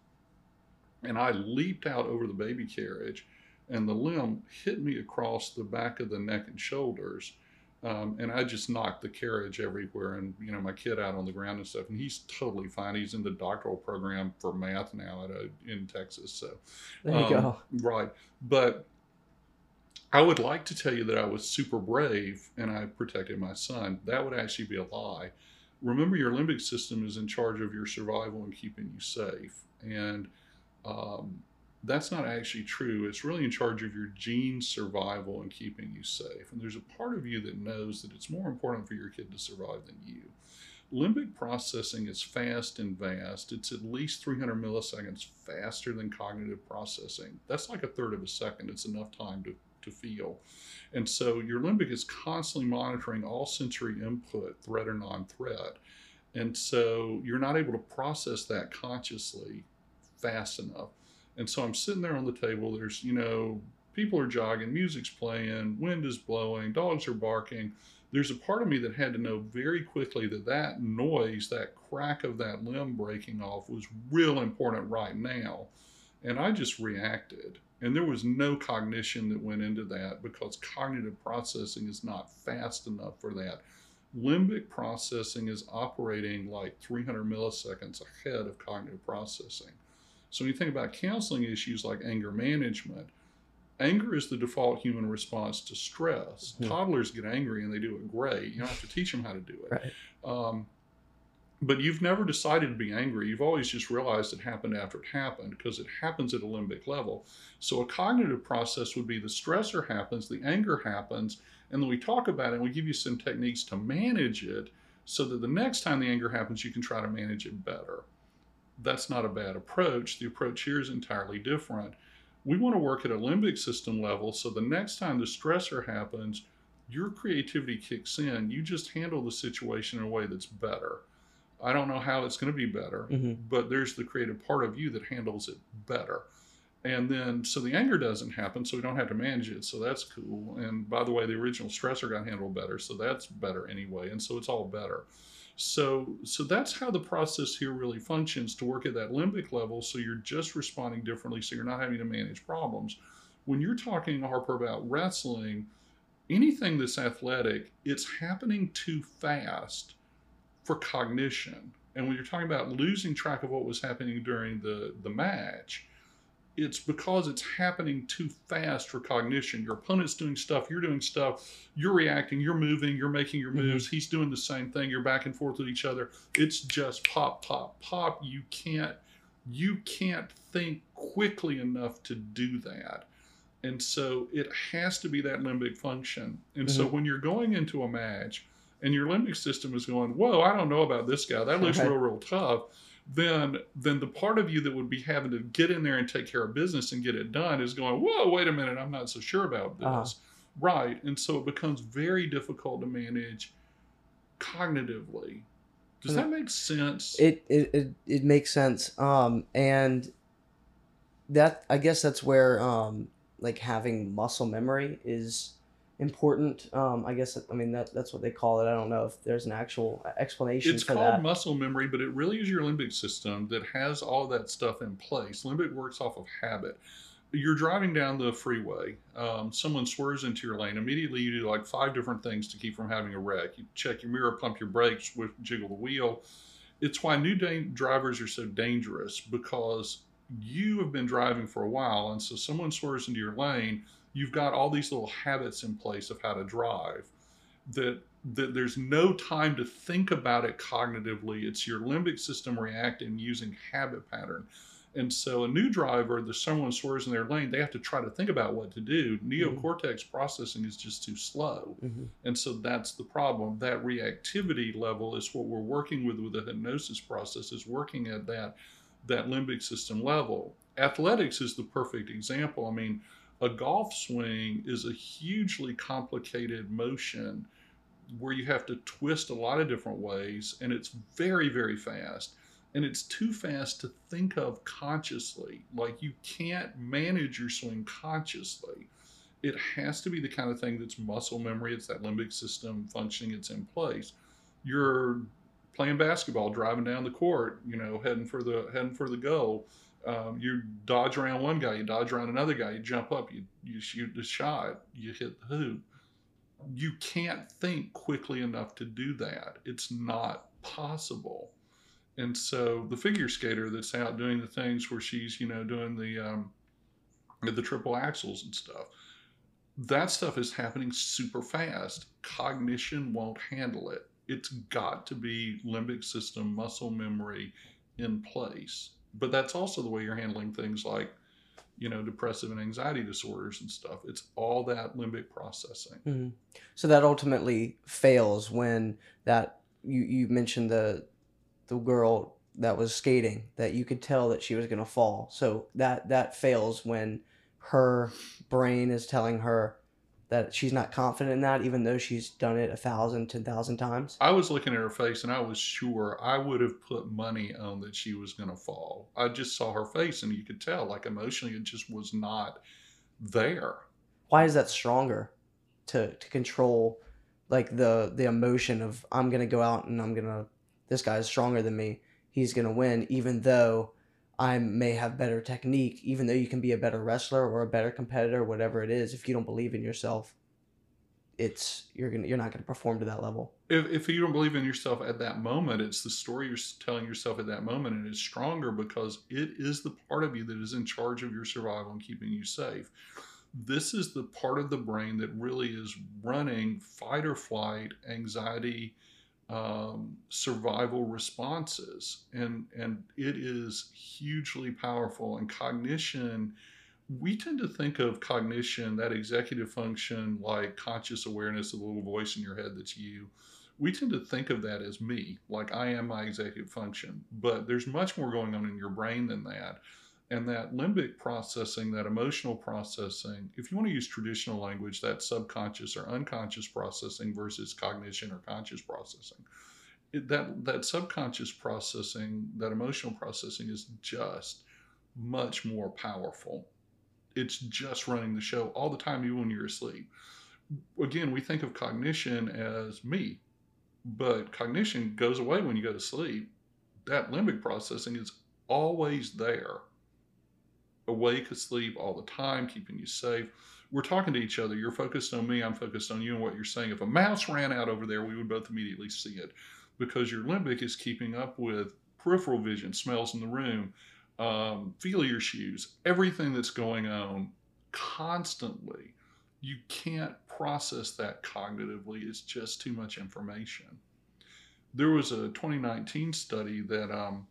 And I leaped out over the baby carriage, and the limb hit me across the back of the neck and shoulders Um, and I just knocked the carriage everywhere, and you know my kid out on the ground and stuff, and he's totally fine. He's in the doctoral program for math now at a, in Texas. So
There you
um,
go.
Right. But I would like to tell you that I was super brave and I protected my son. That would actually be a lie. Remember, your limbic system is in charge of your survival and keeping you safe. And um, that's not actually true. It's really in charge of your gene survival and keeping you safe. And there's a part of you that knows that it's more important for your kid to survive than you. Limbic processing is fast and vast. It's at least 300 milliseconds faster than cognitive processing. That's like a third of a second. It's enough time to, to feel. And so your limbic is constantly monitoring all sensory input, threat or non threat. And so you're not able to process that consciously fast enough. And so I'm sitting there on the table. There's, you know, people are jogging, music's playing, wind is blowing, dogs are barking there's a part of me that had to know very quickly that that noise, that crack of that limb breaking off was real important right now. And I just reacted. And there was no cognition that went into that because cognitive processing is not fast enough for that. Limbic processing is operating like 300 milliseconds ahead of cognitive processing. So when you think about counseling issues like anger management, anger is the default human response to stress.
Mhm.
Toddlers get angry and they do it great. You don't have to teach them how to do it.
Right.
Um, but you've never decided to be angry. You've always just realized it happened after it happened because it happens at a limbic level. So a cognitive process would be the stressor happens, the anger happens, and then we talk about it and we give you some techniques to manage it so that the next time the anger happens, you can try to manage it better. That's not a bad approach. The approach here is entirely different. We want to work at a limbic system level so the next time the stressor happens, your creativity kicks in. You just handle the situation in a way that's better. I don't know how it's going to be better,
hmm
but there's the creative part of you that handles it better. And then, so the anger doesn't happen, so we don't have to manage it. So that's cool. And by the way, the original stressor got handled better, so that's better anyway. And so it's all better. So, so that's how the process here really functions to work at that limbic level. So you're just responding differently, so you're not having to manage problems. When you're talking, Harper, about wrestling, anything that's athletic, it's happening too fast for cognition. And when you're talking about losing track of what was happening during the, the match, it's because it's happening too fast for cognition. Your opponent's doing stuff, you're doing stuff, you're reacting, you're moving, you're making your
Mhm.
moves, he's doing the same thing, you're back and forth with each other. It's just pop, pop, pop. You can't you can't think quickly enough to do that. And so it has to be that limbic function. And so when you're going into a match and your limbic system is going, Whoa, I don't know about this guy. That looks
Right.
real, real tough. Then then the part of you that would be having to get in there and take care of business and get it done is going, Whoa, wait a minute, I'm not so sure about this.
Uh-huh.
Right. And so it becomes very difficult to manage cognitively. Does that make sense?
It, it it it makes sense. Um, and that I guess that's where um like having muscle memory is important. Um, I guess I mean that that's what they call it. I don't know if there's an actual explanation
It's called
that.
muscle memory, but it really is your limbic system that has all that stuff in place. Limbic works off of habit. You're driving down the freeway. Um, someone swerves into your lane. Immediately, you do like five different things to keep from having a wreck. You check your mirror, pump your brakes, jiggle the wheel. It's why new da- drivers are so dangerous because you have been driving for a while, and so someone swerves into your lane. You've got all these little habits in place of how to drive that that there's no time to think about it cognitively. It's your limbic system reacting using habit pattern. And so a new driver, the someone swerves in their lane, they have to try to think about what to do. Neocortex processing is just too slow.
Mhm.
And so that's the problem. That reactivity level is what we're working with with the hypnosis process, is working at that that limbic system level. Athletics is the perfect example. I mean, a golf swing is a hugely complicated motion where you have to twist a lot of different ways and it's very very fast. And it's too fast to think of consciously. Like you can't manage your swing consciously. It has to be the kind of thing that's muscle memory it's that limbic system functioning it's in place. You're playing basketball driving down the court you know heading for the heading for the goal um, you dodge around one guy, you dodge around another guy, you jump up, you, you shoot the shot, you hit the hoop. you can't think quickly enough to do that. It's not possible. And so the figure skater that's out doing the things where she's, you know, doing the um, the triple axels and stuff, that stuff is happening super fast. Cognition won't handle it. It's got to be limbic system muscle memory in place. But that's also the way you're handling things like you know, depressive and anxiety disorders and stuff. It's all that limbic processing.
hmm So that ultimately fails when that you you mentioned the the girl that was skating that you could tell that she was going to fall. So that that fails when her brain is telling her that she's not confident in that, even though she's done it a thousand, ten thousand times.
I was looking at her face and I was sure I would have put money on that she was going to fall. I just saw her face and you could tell, like emotionally, it just was not there.
Why is that stronger to to control like the the emotion of I'm gonna go out and I'm gonna this guy's stronger than me. He's gonna win, even though I may have better technique, even though you can be a better wrestler or a better competitor, whatever it is. If you don't believe in yourself, it's you're gonna you're not gonna perform to that level.
If, if you don't believe in yourself at that moment, it's the story you're telling yourself at that moment, and it's stronger because it is the part of you that is in charge of your survival and keeping you safe. This is the part of the brain that really is running fight or flight, anxiety, um, survival responses, and and it is hugely powerful. And cognition we tend to think of cognition, that executive function, like conscious awareness of the little voice in your head that's you. We tend to think of that as me, like I am my executive function. But there's much more going on in your brain than that. And that limbic processing, that emotional processing, if you want to use traditional language, that subconscious or unconscious processing versus cognition or conscious processing. It, that that subconscious processing, that emotional processing is just much more powerful it's just running the show all the time, even when you're asleep. Again, we think of cognition as me, but cognition goes away when you go to sleep. That limbic processing is always there, awake, asleep all the time, keeping you safe. We're talking to each other. You're focused on me, I'm focused on you and what you're saying. If a mouse ran out over there, we would both immediately see it because your limbic is keeping up with peripheral vision, smells in the room, um, feel your shoes, everything that's going on constantly. You can't process that cognitively, it's just too much information. There was a 2019 study that um,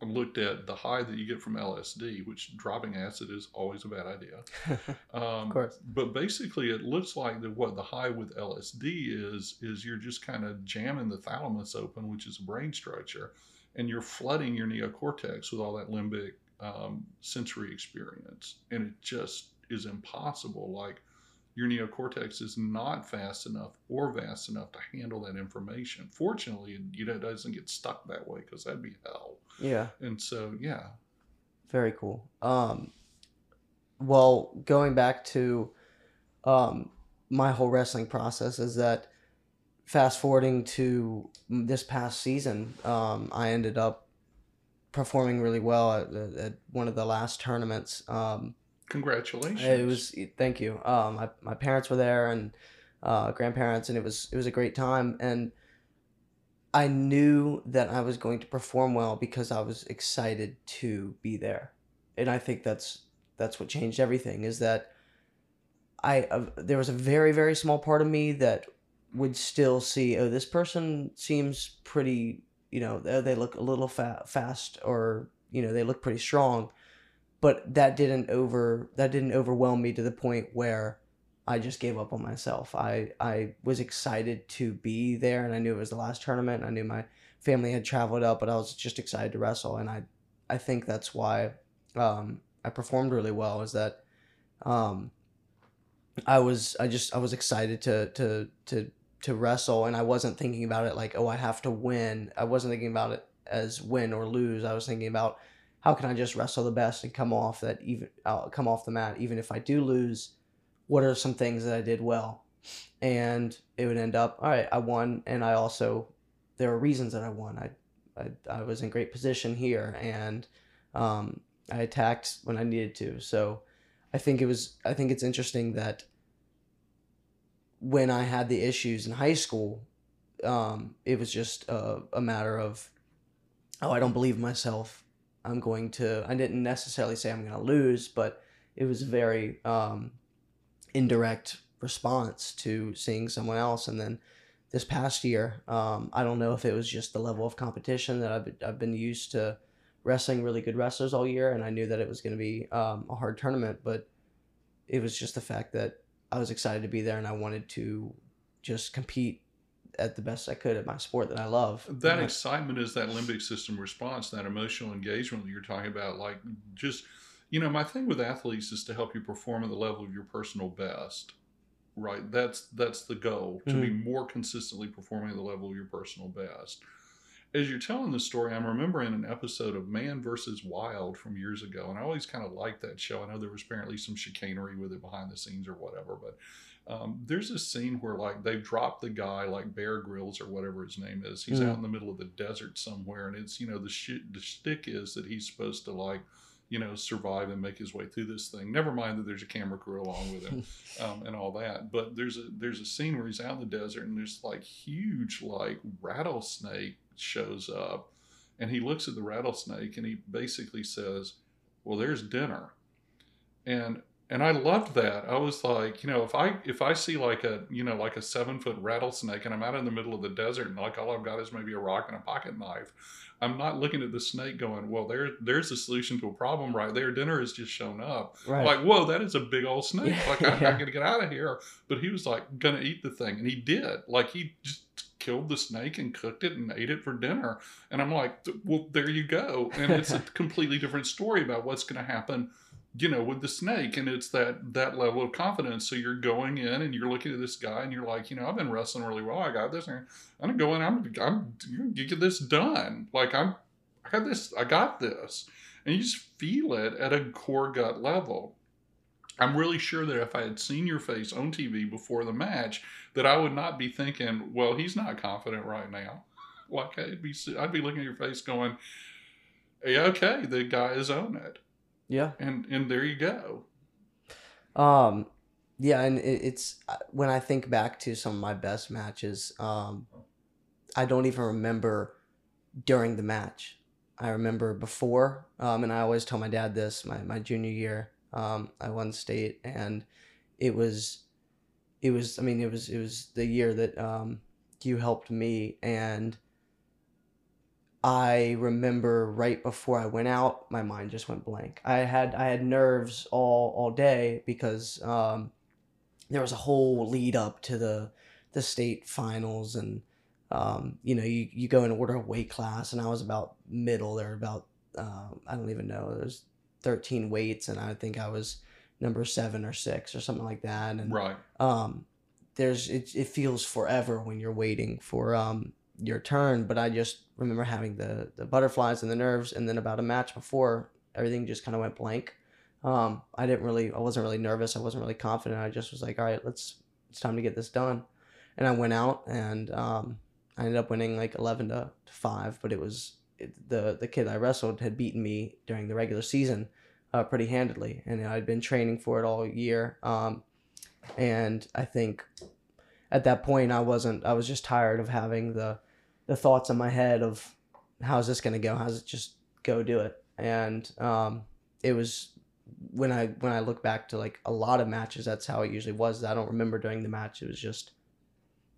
looked at the high that you get from LSD, which dropping acid is always a bad idea. Um,
of course.
But basically, it looks like that what the high with LSD is is you're just kind of jamming the thalamus open, which is a brain structure, and you're flooding your neocortex with all that limbic um, sensory experience, and it just is impossible. Like your neocortex is not fast enough or vast enough to handle that information. Fortunately, you know, it doesn't get stuck that way because that'd be hell.
Yeah.
And so, yeah,
Very cool. Um, well, going back to um, my whole wrestling process is that fast forwarding to this past season, um, I ended up performing really well at, at one of the last tournaments. Um,
congratulations.
it was thank you. Um, my my parents were there and uh, grandparents, and it was it was a great time. And I knew that I was going to perform well because I was excited to be there, and I think that's that's what changed everything. Is that I uh, there was a very very small part of me that would still see oh this person seems pretty you know they look a little fa- fast or you know they look pretty strong but that didn't over that didn't overwhelm me to the point where I just gave up on myself. I I was excited to be there, and I knew it was the last tournament. I knew my family had traveled up, but I was just excited to wrestle, and I I think that's why um, I performed really well. Is that um, I was I just I was excited to to to to wrestle, and I wasn't thinking about it like oh I have to win. I wasn't thinking about it as win or lose. I was thinking about how can I just wrestle the best and come off that even I'll come off the mat even if I do lose what are some things that I did well and it would end up all right I won and I also there are reasons that I won I I, I was in great position here and um, I attacked when I needed to so I think it was I think it's interesting that when I had the issues in high school, um, it was just a, a matter of, oh, I don't believe myself. I'm going to. I didn't necessarily say I'm going to lose, but it was very um, indirect response to seeing someone else. And then this past year, um, I don't know if it was just the level of competition that I've I've been used to wrestling really good wrestlers all year, and I knew that it was going to be um, a hard tournament, but it was just the fact that I was excited to be there and I wanted to just compete at the best I could at my sport that I love.
That
And I-
excitement is that limbic system response, that emotional engagement that you're talking about. Like, just, you know, my thing with athletes is to help you perform at the level of your personal best. Right. That's that's the goal to be more consistently performing at the level of your personal best. As you're telling the story, I'm remembering an episode of Man versus Wild from years ago, and I always kind of liked that show. I know there was apparently some chicanery with it behind the scenes or whatever, but um, there's a scene where like they've dropped the guy like Bear Grylls or whatever his name is. He's
Mm.
out in the middle of the desert somewhere, and it's you know the shit the shtick is that he's supposed to like you know survive and make his way through this thing. Never mind that there's a camera crew along with him um, and all that. But there's a there's a scene where he's out in the desert and there's like huge like rattlesnake shows up, and he looks at the rattlesnake and he basically says, "Well, there's dinner," and and I loved that. I was like, you know, if I if I see like a you know like a seven foot rattlesnake and I'm out in the middle of the desert and like all I've got is maybe a rock and a pocket knife, I'm not looking at the snake going, well, there there's a solution to a problem right there. Dinner has just shown up.
right.
Like, whoa, that is a big old snake. Like, I, I
yeah.
gotta get out of here. But he was like gonna eat the thing, and he did. Like, he just killed the snake and cooked it and ate it for dinner. And I'm like, well, there you go. And it's a completely different story about what's gonna happen. You know, with the snake, and it's that that level of confidence. So you're going in and you're looking at this guy, and you're like, you know, I've been wrestling really well. I got this. I'm gonna go in. I'm, I'm, you get this done. Like I'm, I got this. I got this and you just feel it at a core gut level. I'm really sure that if I had seen your face on TV before the match, that I would not be thinking, "Well, he's not confident right now." Like I'd be, I'd be looking at your face, going, "Yeah, okay, the guy is on it,"
yeah.
and and there you go.
Um, yeah, and it, it's uh, when I think back to some of my best matches, um, I don't even remember during the match. I remember before, um, and I always tell my dad this. My my junior year, um, I won state, and it was, it was. I mean, it was it was the year that um, you helped me, and I remember right before I went out, my mind just went blank. I had I had nerves all all day because um, there was a whole lead up to the the state finals, and um, you know you, you go in order of weight class, and I was about middle. There were about uh, I don't even know. There's thirteen weights, and I think I was number seven or six or something like that. And
Right.
um there's it, it feels forever when you're waiting for um your turn but i just remember having the the butterflies and the nerves and then about a match before everything just kind of went blank. Um i didn't really i wasn't really nervous i wasn't really confident i just was like all right let's it's time to get this done. And i went out and um i ended up winning like 11 to, 5 but it was it, the the kid i wrestled had beaten me during the regular season uh, pretty handedly and i'd been training for it all year um and I think at that point I wasn't I was just tired of having the the thoughts in my head of how's this gonna go how's it just go do it and um, it was when I when I look back to like a lot of matches that's how it usually was I don't remember during the match it was just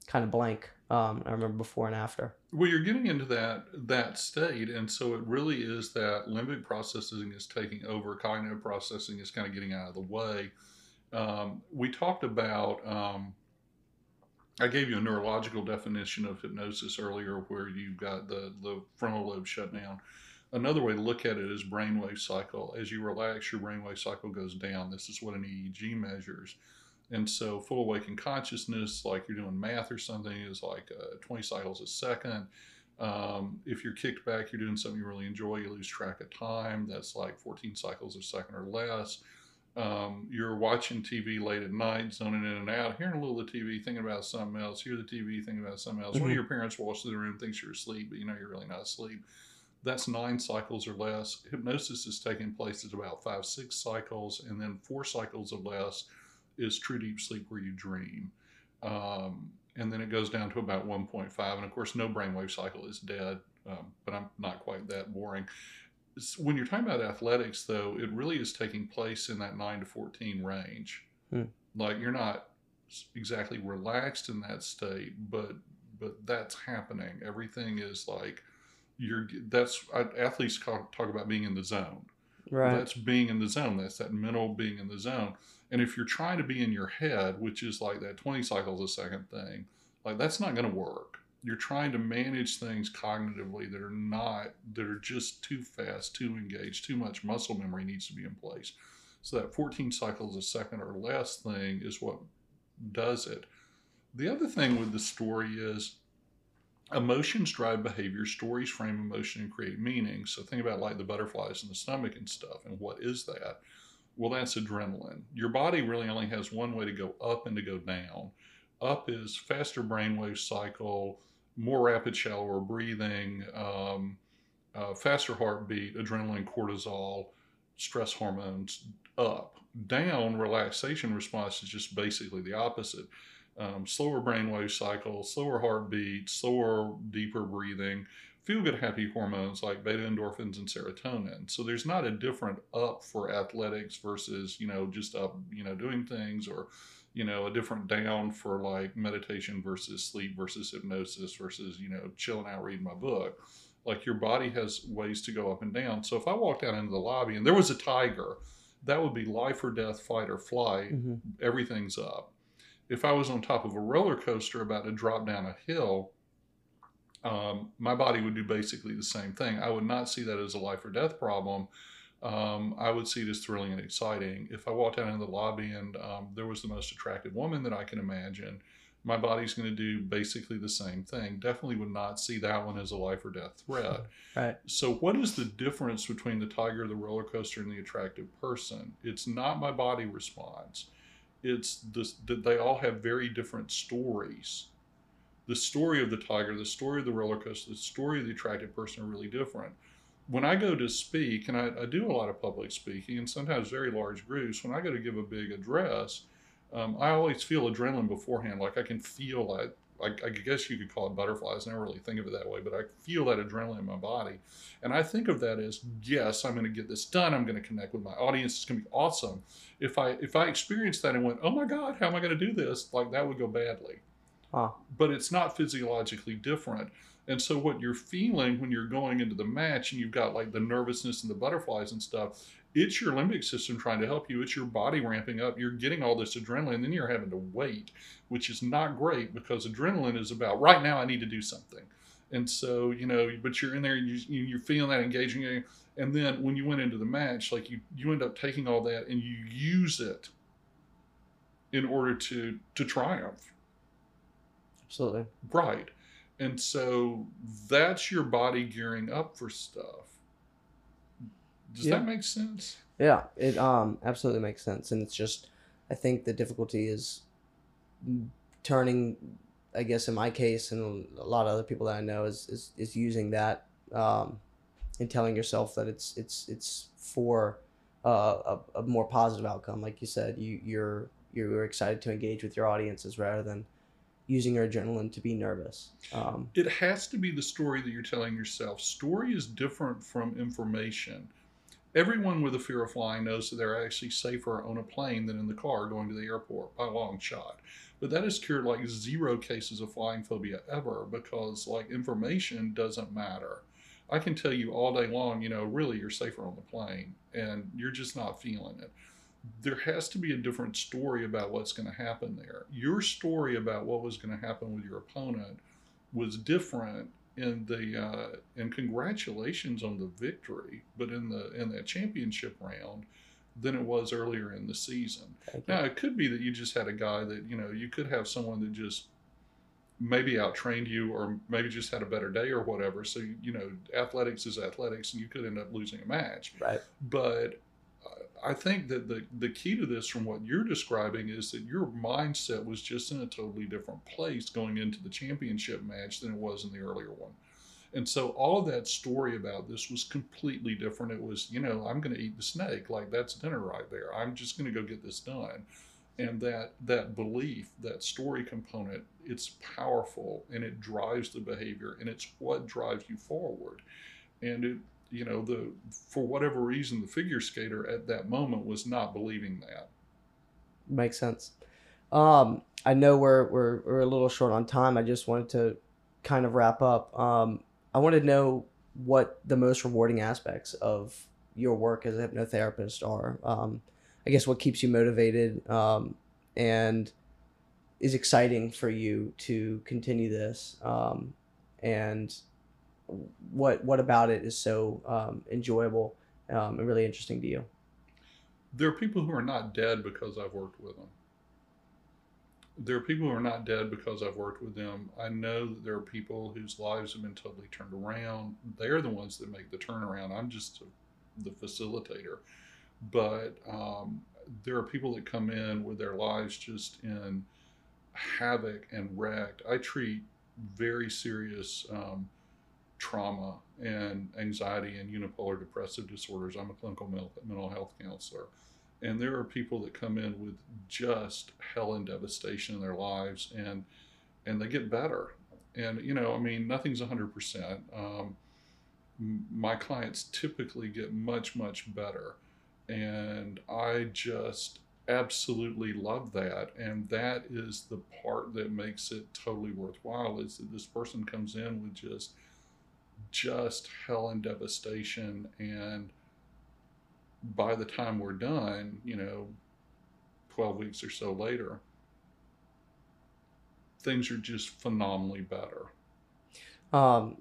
kind of blank um, I remember before and after
Well, you're getting into that that state, and so it really is that limbic processing is taking over. Cognitive processing is kind of getting out of the way. Um, we talked about. Um, I gave you a neurological definition of hypnosis earlier, where you've got the the frontal lobe shut down. Another way to look at it is brainwave cycle. As you relax, your brainwave cycle goes down. This is what an EEG measures. And so, full awakened consciousness, like you're doing math or something, is like uh, 20 cycles a second. Um, if you're kicked back, you're doing something you really enjoy, you lose track of time. That's like 14 cycles a second or less. Um, you're watching TV late at night, zoning in and out, hearing a little of the TV, thinking about something else, hear the TV, thinking about something else. One of
Mhm.
your parents walks through the room, thinks you're asleep, but you know you're really not asleep. That's nine cycles or less. Hypnosis is taking place at about five, six cycles, and then four cycles or less is true deep sleep where you dream. Um, and then it goes down to about 1.5. And of course, no brainwave cycle is dead, um, but I'm not quite that boring. When you're talking about athletics, though, it really is taking place in that 9 to 14 range.
Hmm.
Like you're not exactly relaxed in that state, but but that's happening. Everything is like you're. That's I- athletes talk, talk about being in the zone.
Right.
That's being in the zone. That's that mental being in the zone. And if you're trying to be in your head, which is like that 20 cycles a second thing, like that's not going to work. You're trying to manage things cognitively that are not, that are just too fast, too engaged, too much muscle memory needs to be in place. So that 14 cycles a second or less thing is what does it. The other thing with the story is emotions drive behavior, stories frame emotion and create meaning. So think about like the butterflies in the stomach and stuff. And what is that? Well, that's adrenaline. Your body really only has one way to go up and to go down. Up is faster brainwave cycle, more rapid, shallower breathing, um, uh, faster heartbeat, adrenaline, cortisol, stress hormones. Up. Down, relaxation response is just basically the opposite um, slower brainwave cycle, slower heartbeat, slower, deeper breathing, feel good, happy hormones like beta endorphins and serotonin. So there's not a different up for athletics versus, you know, just up, you know, doing things or, you know, a different down for like meditation versus sleep versus hypnosis versus, you know, chilling out reading my book. Like your body has ways to go up and down. So if I walked out into the lobby and there was a tiger, that would be life or death, fight or flight.
hmm
Everything's up if I was on top of a roller coaster about to drop down a hill, um, my body would do basically the same thing. I would not see that as a life or death problem. Um, I would see it as thrilling and exciting. If I walked out into the lobby and um, there was the most attractive woman that I can imagine, my body's going to do basically the same thing. Definitely would not see that one as a life or death threat.
Right.
So, what is the difference between the tiger, the roller coaster, and the attractive person? It's not my body response it's this that they all have very different stories. The story of the tiger, the story of the roller coaster, the story of the attractive person are really different. When I go to speak, and I, I do a lot of public speaking, and sometimes very large groups, when I go to give a big address, um, I always feel adrenaline beforehand. Like I can feel that. I, I guess you could call it butterflies. I never really think of it that way, but I feel that adrenaline in my body. And I think of that as, yes, I'm going to get this done. I'm going to connect with my audience. It's going to be awesome if I if I experienced that and went, oh my God, how am I going to do this? Like that would go badly.
Huh.
But it's not physiologically different. And so what you're feeling when you're going into the match and you've got like the nervousness and the butterflies and stuff, it's your limbic system trying to help you. It's your body ramping up. You're getting all this adrenaline, and then you're having to wait, which is not great because adrenaline is about right now I need to do something. And so, you know, but you're in there and you, you- you're feeling that engaging. And then when you went into the match, like you, you end up taking all that and you use it in order to to triumph.
Absolutely.
Right. And so that's your body gearing up for stuff. Does
Yeah.
that make sense?
Yeah, it um absolutely makes sense, and it's just I think the difficulty is turning, I guess in my case and a lot of other people that I know is is, is using that um, and telling yourself that it's it's it's for uh, a, a more positive outcome. Like you said, you you're you're excited to engage with your audiences rather than using your adrenaline to be nervous. Um,
It has to be the story that you're telling yourself. Story is different from information. Everyone with a fear of flying knows that they're actually safer on a plane than in the car going to the airport by a long shot. But that has cured like zero cases of flying phobia ever because like information doesn't matter. I can tell you all day long, you know, really you're safer on the plane and you're just not feeling it. There has to be a different story about what's going to happen there. Your story about what was going to happen with your opponent was different in the uh, and congratulations on the victory, but in the in that championship round than it was earlier in the season. Now it could be that you just had a guy that you know you could have someone that just maybe outtrained you or maybe just had a better day or whatever. So you know athletics is athletics, and you could end up losing a match.
Right.
But I think that the the key to this, from what you're describing, is that your mindset was just in a totally different place going into the championship match than it was in the earlier one. And so all of that story about this was completely different. It was, you know, I'm going to eat the snake. Like that's dinner right there. I'm just going to go get this done. and that that belief that story component it's powerful and it drives the behavior and it's what drives you forward and it you know the for whatever reason the figure skater at that moment was not believing that
Makes sense. Um, I know we're, we're we're a little short on time. I just wanted to kind of wrap up. Um, I want to know what the most rewarding aspects of your work as a hypnotherapist are. Um, I guess what keeps you motivated um, and is exciting for you to continue this, um, and what what about it is so um, enjoyable um, and really interesting to you.
there are people who are not dead because I've worked with them. There are people who are not dead because I've worked with them. I know that there are people whose lives have been totally turned around. They're the ones that make the turnaround. I'm just a, the facilitator. But um, there are people that come in with their lives just in havoc and wrecked. I treat very serious um, trauma and anxiety and unipolar depressive disorders. I'm a clinical mental, health counselor. And there are people that come in with just hell and devastation in their lives and and they get better. And you know, I mean, nothing's 100%. Um, my clients typically get much much better. And I just absolutely love that and that is the part that makes it totally worthwhile is that this person comes in with just just hell and devastation and by the time we're done you know 12 weeks or so later things are just phenomenally better
Um,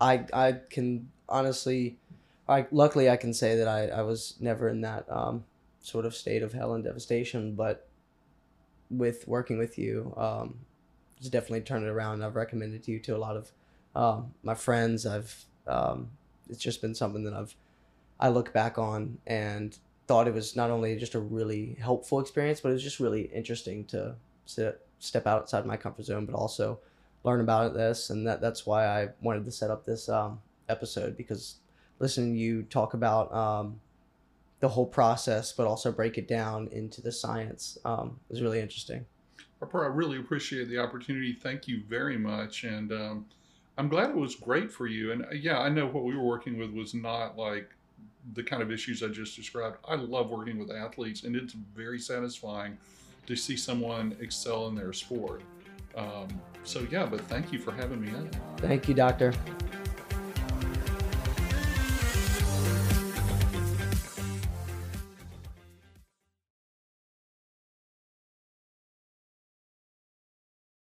I I can honestly, I luckily I can say that I I was never in that um sort of state of hell and devastation, but with working with you, um, it's definitely turned it around. I've recommended you to a lot of um, my friends. I've um, it's just been something that I've I look back on and thought it was not only just a really helpful experience, but it was just really interesting to sit, step outside my comfort zone, but also learn about this. And that that's why I wanted to set up this um, episode because listening to you talk about um, the whole process, but also break it down into the science um, was really interesting.
I really appreciate the opportunity. Thank you very much. And um, I'm glad it was great for you. And uh, yeah, I know what we were working with was not like the kind of issues I just described. I love working with athletes, and it's very satisfying to see someone excel in their sport. Um, so, yeah, but thank you for having me in.
Thank you, doctor.